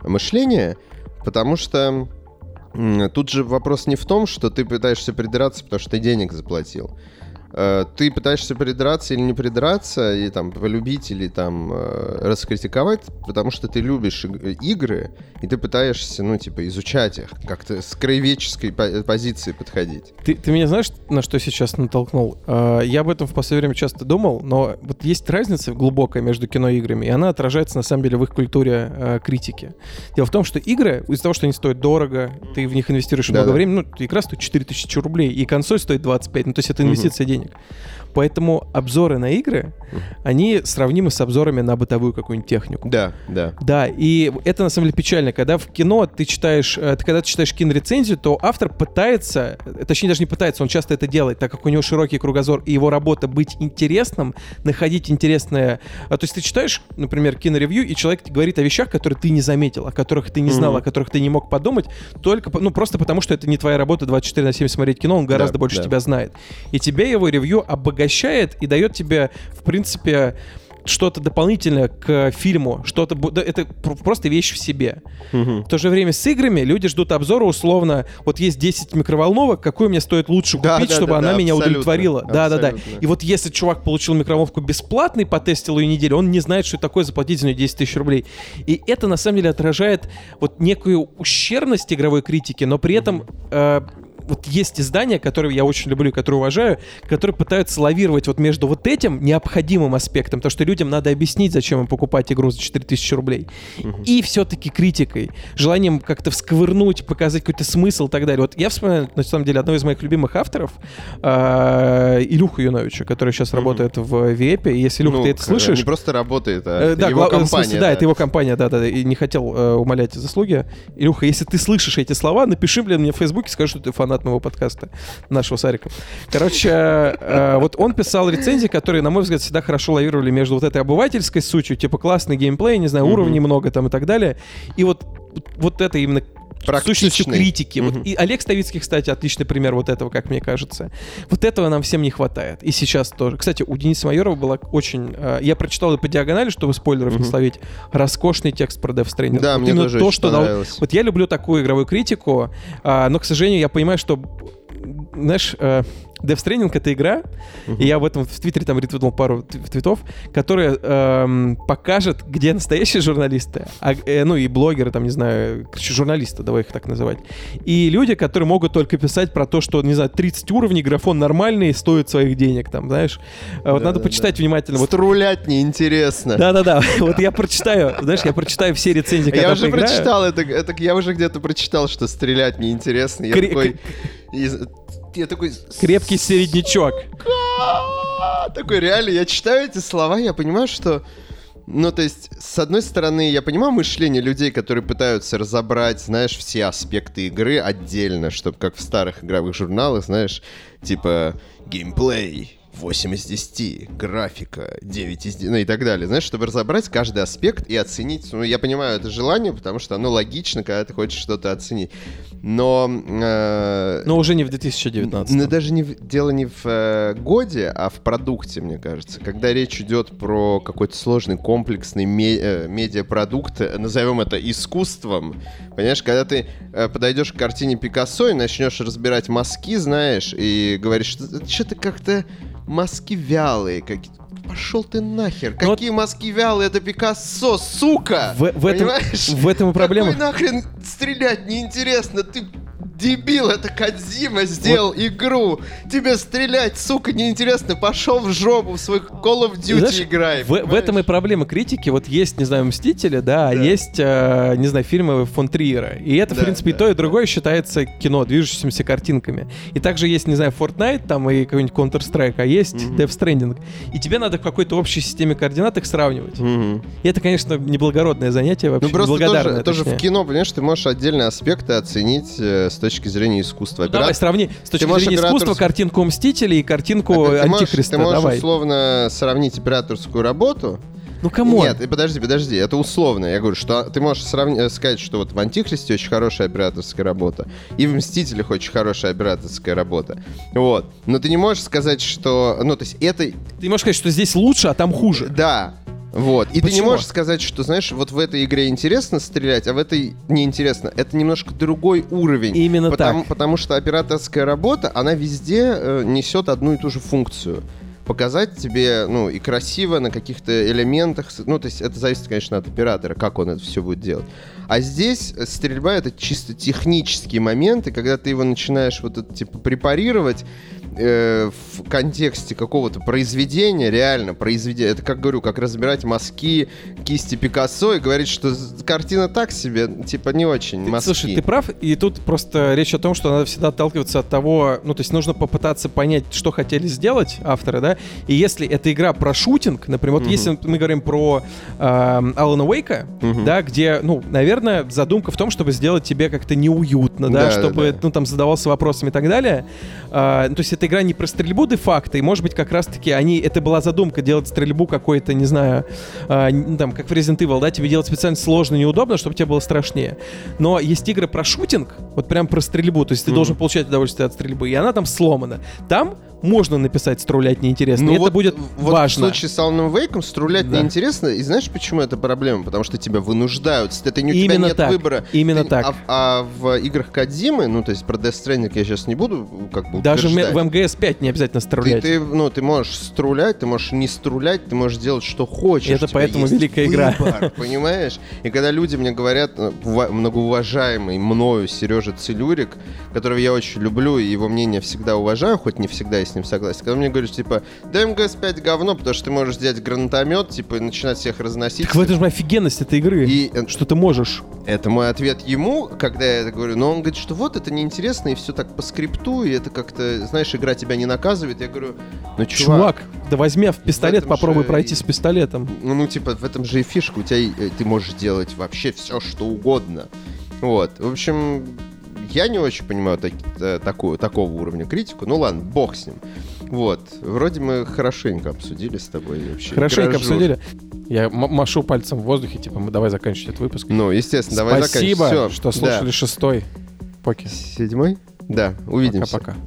мышление, потому что тут же вопрос не в том, что ты пытаешься придраться, потому что ты денег заплатил. Э, Ты пытаешься придраться или не придраться, и там полюбить или там э, раскритиковать, потому что ты любишь иг- игры, и ты пытаешься, ну, типа, изучать их, как-то с краеведческой по- позиции подходить. Ты, ты меня знаешь, на что сейчас натолкнул? А, Я об этом в последнее время часто думал, но вот есть разница глубокая между кино и играми, и она отражается на самом деле в их культуре э, критики. Дело в том, что игры, из-за того, что они стоят дорого, ты в них инвестируешь много Да-да. времени, ну, игра стоит 4000 рублей, и консоль стоит 25, ну, то есть это инвестиция денег. Поэтому обзоры на игры, они сравнимы с обзорами на бытовую какую-нибудь технику. Да, да. Да, и это на самом деле печально, когда в кино ты читаешь, э, ты, когда ты читаешь кинорецензию, то автор пытается, точнее даже не пытается, он часто это делает, так как у него широкий кругозор и его работа быть интересным, находить интересное. А, то есть ты читаешь, например, киноревью, и человек говорит о вещах, которые ты не заметил, о которых ты не знал, Мгм. о которых ты не мог подумать, только, ну просто потому, что это не твоя работа 24 на 7 смотреть кино, он гораздо Да, больше да. тебя знает. И тебе его ревью обогащает и дает тебе, в принципе, что-то дополнительное к фильму, что-то да, это пр- просто вещь в себе. Мгм. В то же время с играми люди ждут обзора условно, вот есть 10 микроволновок, какую мне стоит лучше Да, купить, да, чтобы да, она да, меня абсолютно, удовлетворила. Да, да, да. И вот если чувак получил микроволновку бесплатно и потестил ее неделю, он не знает, что это такое заплатить за нее 10 тысяч рублей. И это на самом деле отражает вот некую ущербность игровой критики, но при этом э, вот есть издания, которые я очень люблю которые уважаю, которые пытаются лавировать вот между вот этим необходимым аспектом, то, что людям надо объяснить, зачем им покупать игру за 4000 рублей, и все-таки критикой, желанием как-то всковырнуть, показать какой-то смысл и так далее. Вот я вспоминаю, на самом деле, одного из моих любимых авторов, э, Илюху Юновича, который сейчас работает в Вепе, и если, Илюха, Ну, ты это слышишь... Не просто работает, а Э, да, его компания. смысле, да, это его компания, да, да, да, и не хотел э, умолять заслуги. Илюха, если ты слышишь эти слова, напиши, блин, мне в Фейсбуке, скажи, что ты фанат моего подкаста, нашего Сарика. Короче, э, вот он писал рецензии, которые, на мой взгляд, всегда хорошо лавировали между вот этой обывательской сутью, типа классный геймплей, не знаю, уровней много там и так далее, и вот, вот это именно сущностью критики. Вот Мгм. и Олег Ставицкий, кстати, отличный пример вот этого, как мне кажется. Вот этого нам всем не хватает. И сейчас тоже. Кстати, у Дениса Майорова была очень... э, я прочитал по диагонали, чтобы спойлеров не Мгм. словить. Роскошный текст про Death Stranding. Да, Вот мне тоже то, что понравилось. Вот я люблю такую игровую критику, а, но, к сожалению, я понимаю, что знаешь, э, Death Stranding — это игра, и я об этом в Твиттере там ретвитнул пару твитов, которая эм, покажет, где настоящие журналисты, а, э, ну и блогеры, там, не знаю, короче, журналисты, давай их так называть, и люди, которые могут только писать про то, что, не знаю, 30 уровней, графон нормальный, стоит своих денег, там, знаешь. А вот Да, надо да, почитать внимательно. Вот Струлять неинтересно. да-да-да, вот я прочитаю, знаешь, я прочитаю все рецензии, Я уже прочитал это, это, я уже где-то прочитал, что стрелять неинтересно. Я такой, я такой, Крепкий середнячок. Такой реально, я читаю эти слова, я понимаю, что ну, то есть, с одной стороны, я понимаю мышление людей, которые пытаются разобрать, знаешь, все аспекты игры отдельно, чтобы как в старых игровых журналах, знаешь, типа геймплей 8 из 10, графика 9 из 10, ну и так далее. Знаешь, чтобы разобрать каждый аспект и оценить. Ну, я понимаю это желание, потому что оно логично, когда ты хочешь что-то оценить. Но... Э, Но уже не в 2019. Но даже не в, дело не в э, годе, а в продукте, мне кажется. Когда речь идет про какой-то сложный, комплексный ме, э, медиапродукт, назовем это искусством, понимаешь, когда ты э, подойдешь к картине Пикассо и начнешь разбирать мазки, знаешь, и говоришь, что что-то как-то мазки вялые, как, Пошел ты нахер. Но ну Какие вот... мазки вялые, это Пикассо, сука! В, в, этом, в этом и проблема. Какой нахрен стрелять неинтересно? Ты дебил, это Кадзима сделал вот. игру. Тебе стрелять, сука, неинтересно. Пошел в жопу, в свой Call of Duty Знаешь, играй. В, в этом и проблема критики. Вот есть, не знаю, Мстители, да, а да. есть, э, не знаю, фильмы фон Триера. И это, да, в принципе, да, и то, и другое считается кино, движущимися картинками. И также есть, не знаю, Fortnite там и какой-нибудь Counter-Strike, а есть mm-hmm. Death Stranding. И тебе надо в какой-то общей системе координат их сравнивать. Mm-hmm. И это, конечно, неблагородное занятие вообще. Ну, просто тоже, тоже в кино, понимаешь, ты можешь отдельные аспекты оценить э, с точки точки зрения искусства. Ну, давай сравни с точки зрения оператор... искусства картинку Мстителей и картинку а, Антихриста. Ты можешь, давай. условно сравнить операторскую работу ну, кому? Нет, подожди, подожди, это условно. Я говорю, что ты можешь сравнить, э, сказать, что вот в Антихристе очень хорошая операторская работа, и в Мстителях очень хорошая операторская работа. Вот. Но ты не можешь сказать, что... Ну, то есть это... Ты можешь сказать, что здесь лучше, а там хуже. Да, вот. И Почему? ты не можешь сказать, что, знаешь, вот в этой игре интересно стрелять, а в этой неинтересно. Это немножко другой уровень. Именно потому, так. Потому что операторская работа, она везде э, несет одну и ту же функцию показать тебе, ну, и красиво на каких-то элементах. Ну, то есть это зависит, конечно, от оператора, как он это все будет делать. А здесь стрельба — это чисто технические моменты, когда ты его начинаешь вот это, типа, препарировать, э, в контексте какого-то произведения, реально произведение, это как говорю, как разбирать мазки кисти Пикассо и говорить, что картина так себе, типа не очень мазки. Слушай, ты прав, и тут просто речь о том, что надо всегда отталкиваться от того, ну то есть нужно попытаться понять, что хотели сделать авторы, да, и если эта игра про шутинг, например, вот угу. если мы говорим про э, Алана Уэйка, угу. да, где, ну, наверное, задумка в том, чтобы сделать тебе как-то неуютно, да, да чтобы, да, да. ну, там, задавался вопросами и так далее, э, то есть это игра не про стрельбу де-факто, и, может быть, как раз-таки они, это была задумка делать стрельбу какой-то, не знаю, э, там, как в Resident Evil, да, тебе делать специально сложно, неудобно, чтобы тебе было страшнее. Но есть игры про шутинг, вот прям про стрельбу, то есть ты mm-hmm. должен получать удовольствие от стрельбы, и она там сломана. Там можно написать «струлять неинтересно», ну, и вот, это будет вот важно. в случае с Alan Wake «струлять да. неинтересно», и знаешь, почему это проблема? Потому что тебя вынуждают, это не у Именно тебя нет так. выбора. Именно ты, так. А, а в играх Кадзимы, ну, то есть про Death Stranding я сейчас не буду как бы Даже в, в МГС-5 не обязательно струлять. Ты, ты, ну, ты можешь струлять, ты можешь не струлять, ты можешь делать, что хочешь. Это поэтому великая выбор, игра. Понимаешь? И когда люди мне говорят, э, многоуважаемый мною Сережа Целюрик, которого я очень люблю, и его мнение всегда уважаю, хоть не всегда с ним согласен, когда мне говоришь, типа, да МГС-5 говно, потому что ты можешь взять гранатомет, типа, и начинать всех разносить. Так в этом же офигенность этой игры, и, что ты можешь. Это мой ответ ему, когда я это говорю. Но он говорит, что вот это неинтересно, и все так по скрипту, и это как-то, знаешь, игра тебя не наказывает. Я говорю, ну, чувак... Чувак, да возьми в пистолет, попробуй же... пройти с пистолетом. Ну, ну, типа, в этом же и фишка. У тебя э, ты можешь делать вообще все, что угодно. Вот. В общем, я не очень понимаю так, э, такую, такого уровня критику. Ну ладно, бог с ним. Вот. Вроде мы хорошенько обсудили с тобой вообще. Хорошенько Гражу. обсудили. Я машу пальцем в воздухе, типа, мы давай заканчивать этот выпуск. Ну, естественно, давай заканчивать. Спасибо, что слушали да. шестой поки. Седьмой? Да, увидимся. Пока-пока.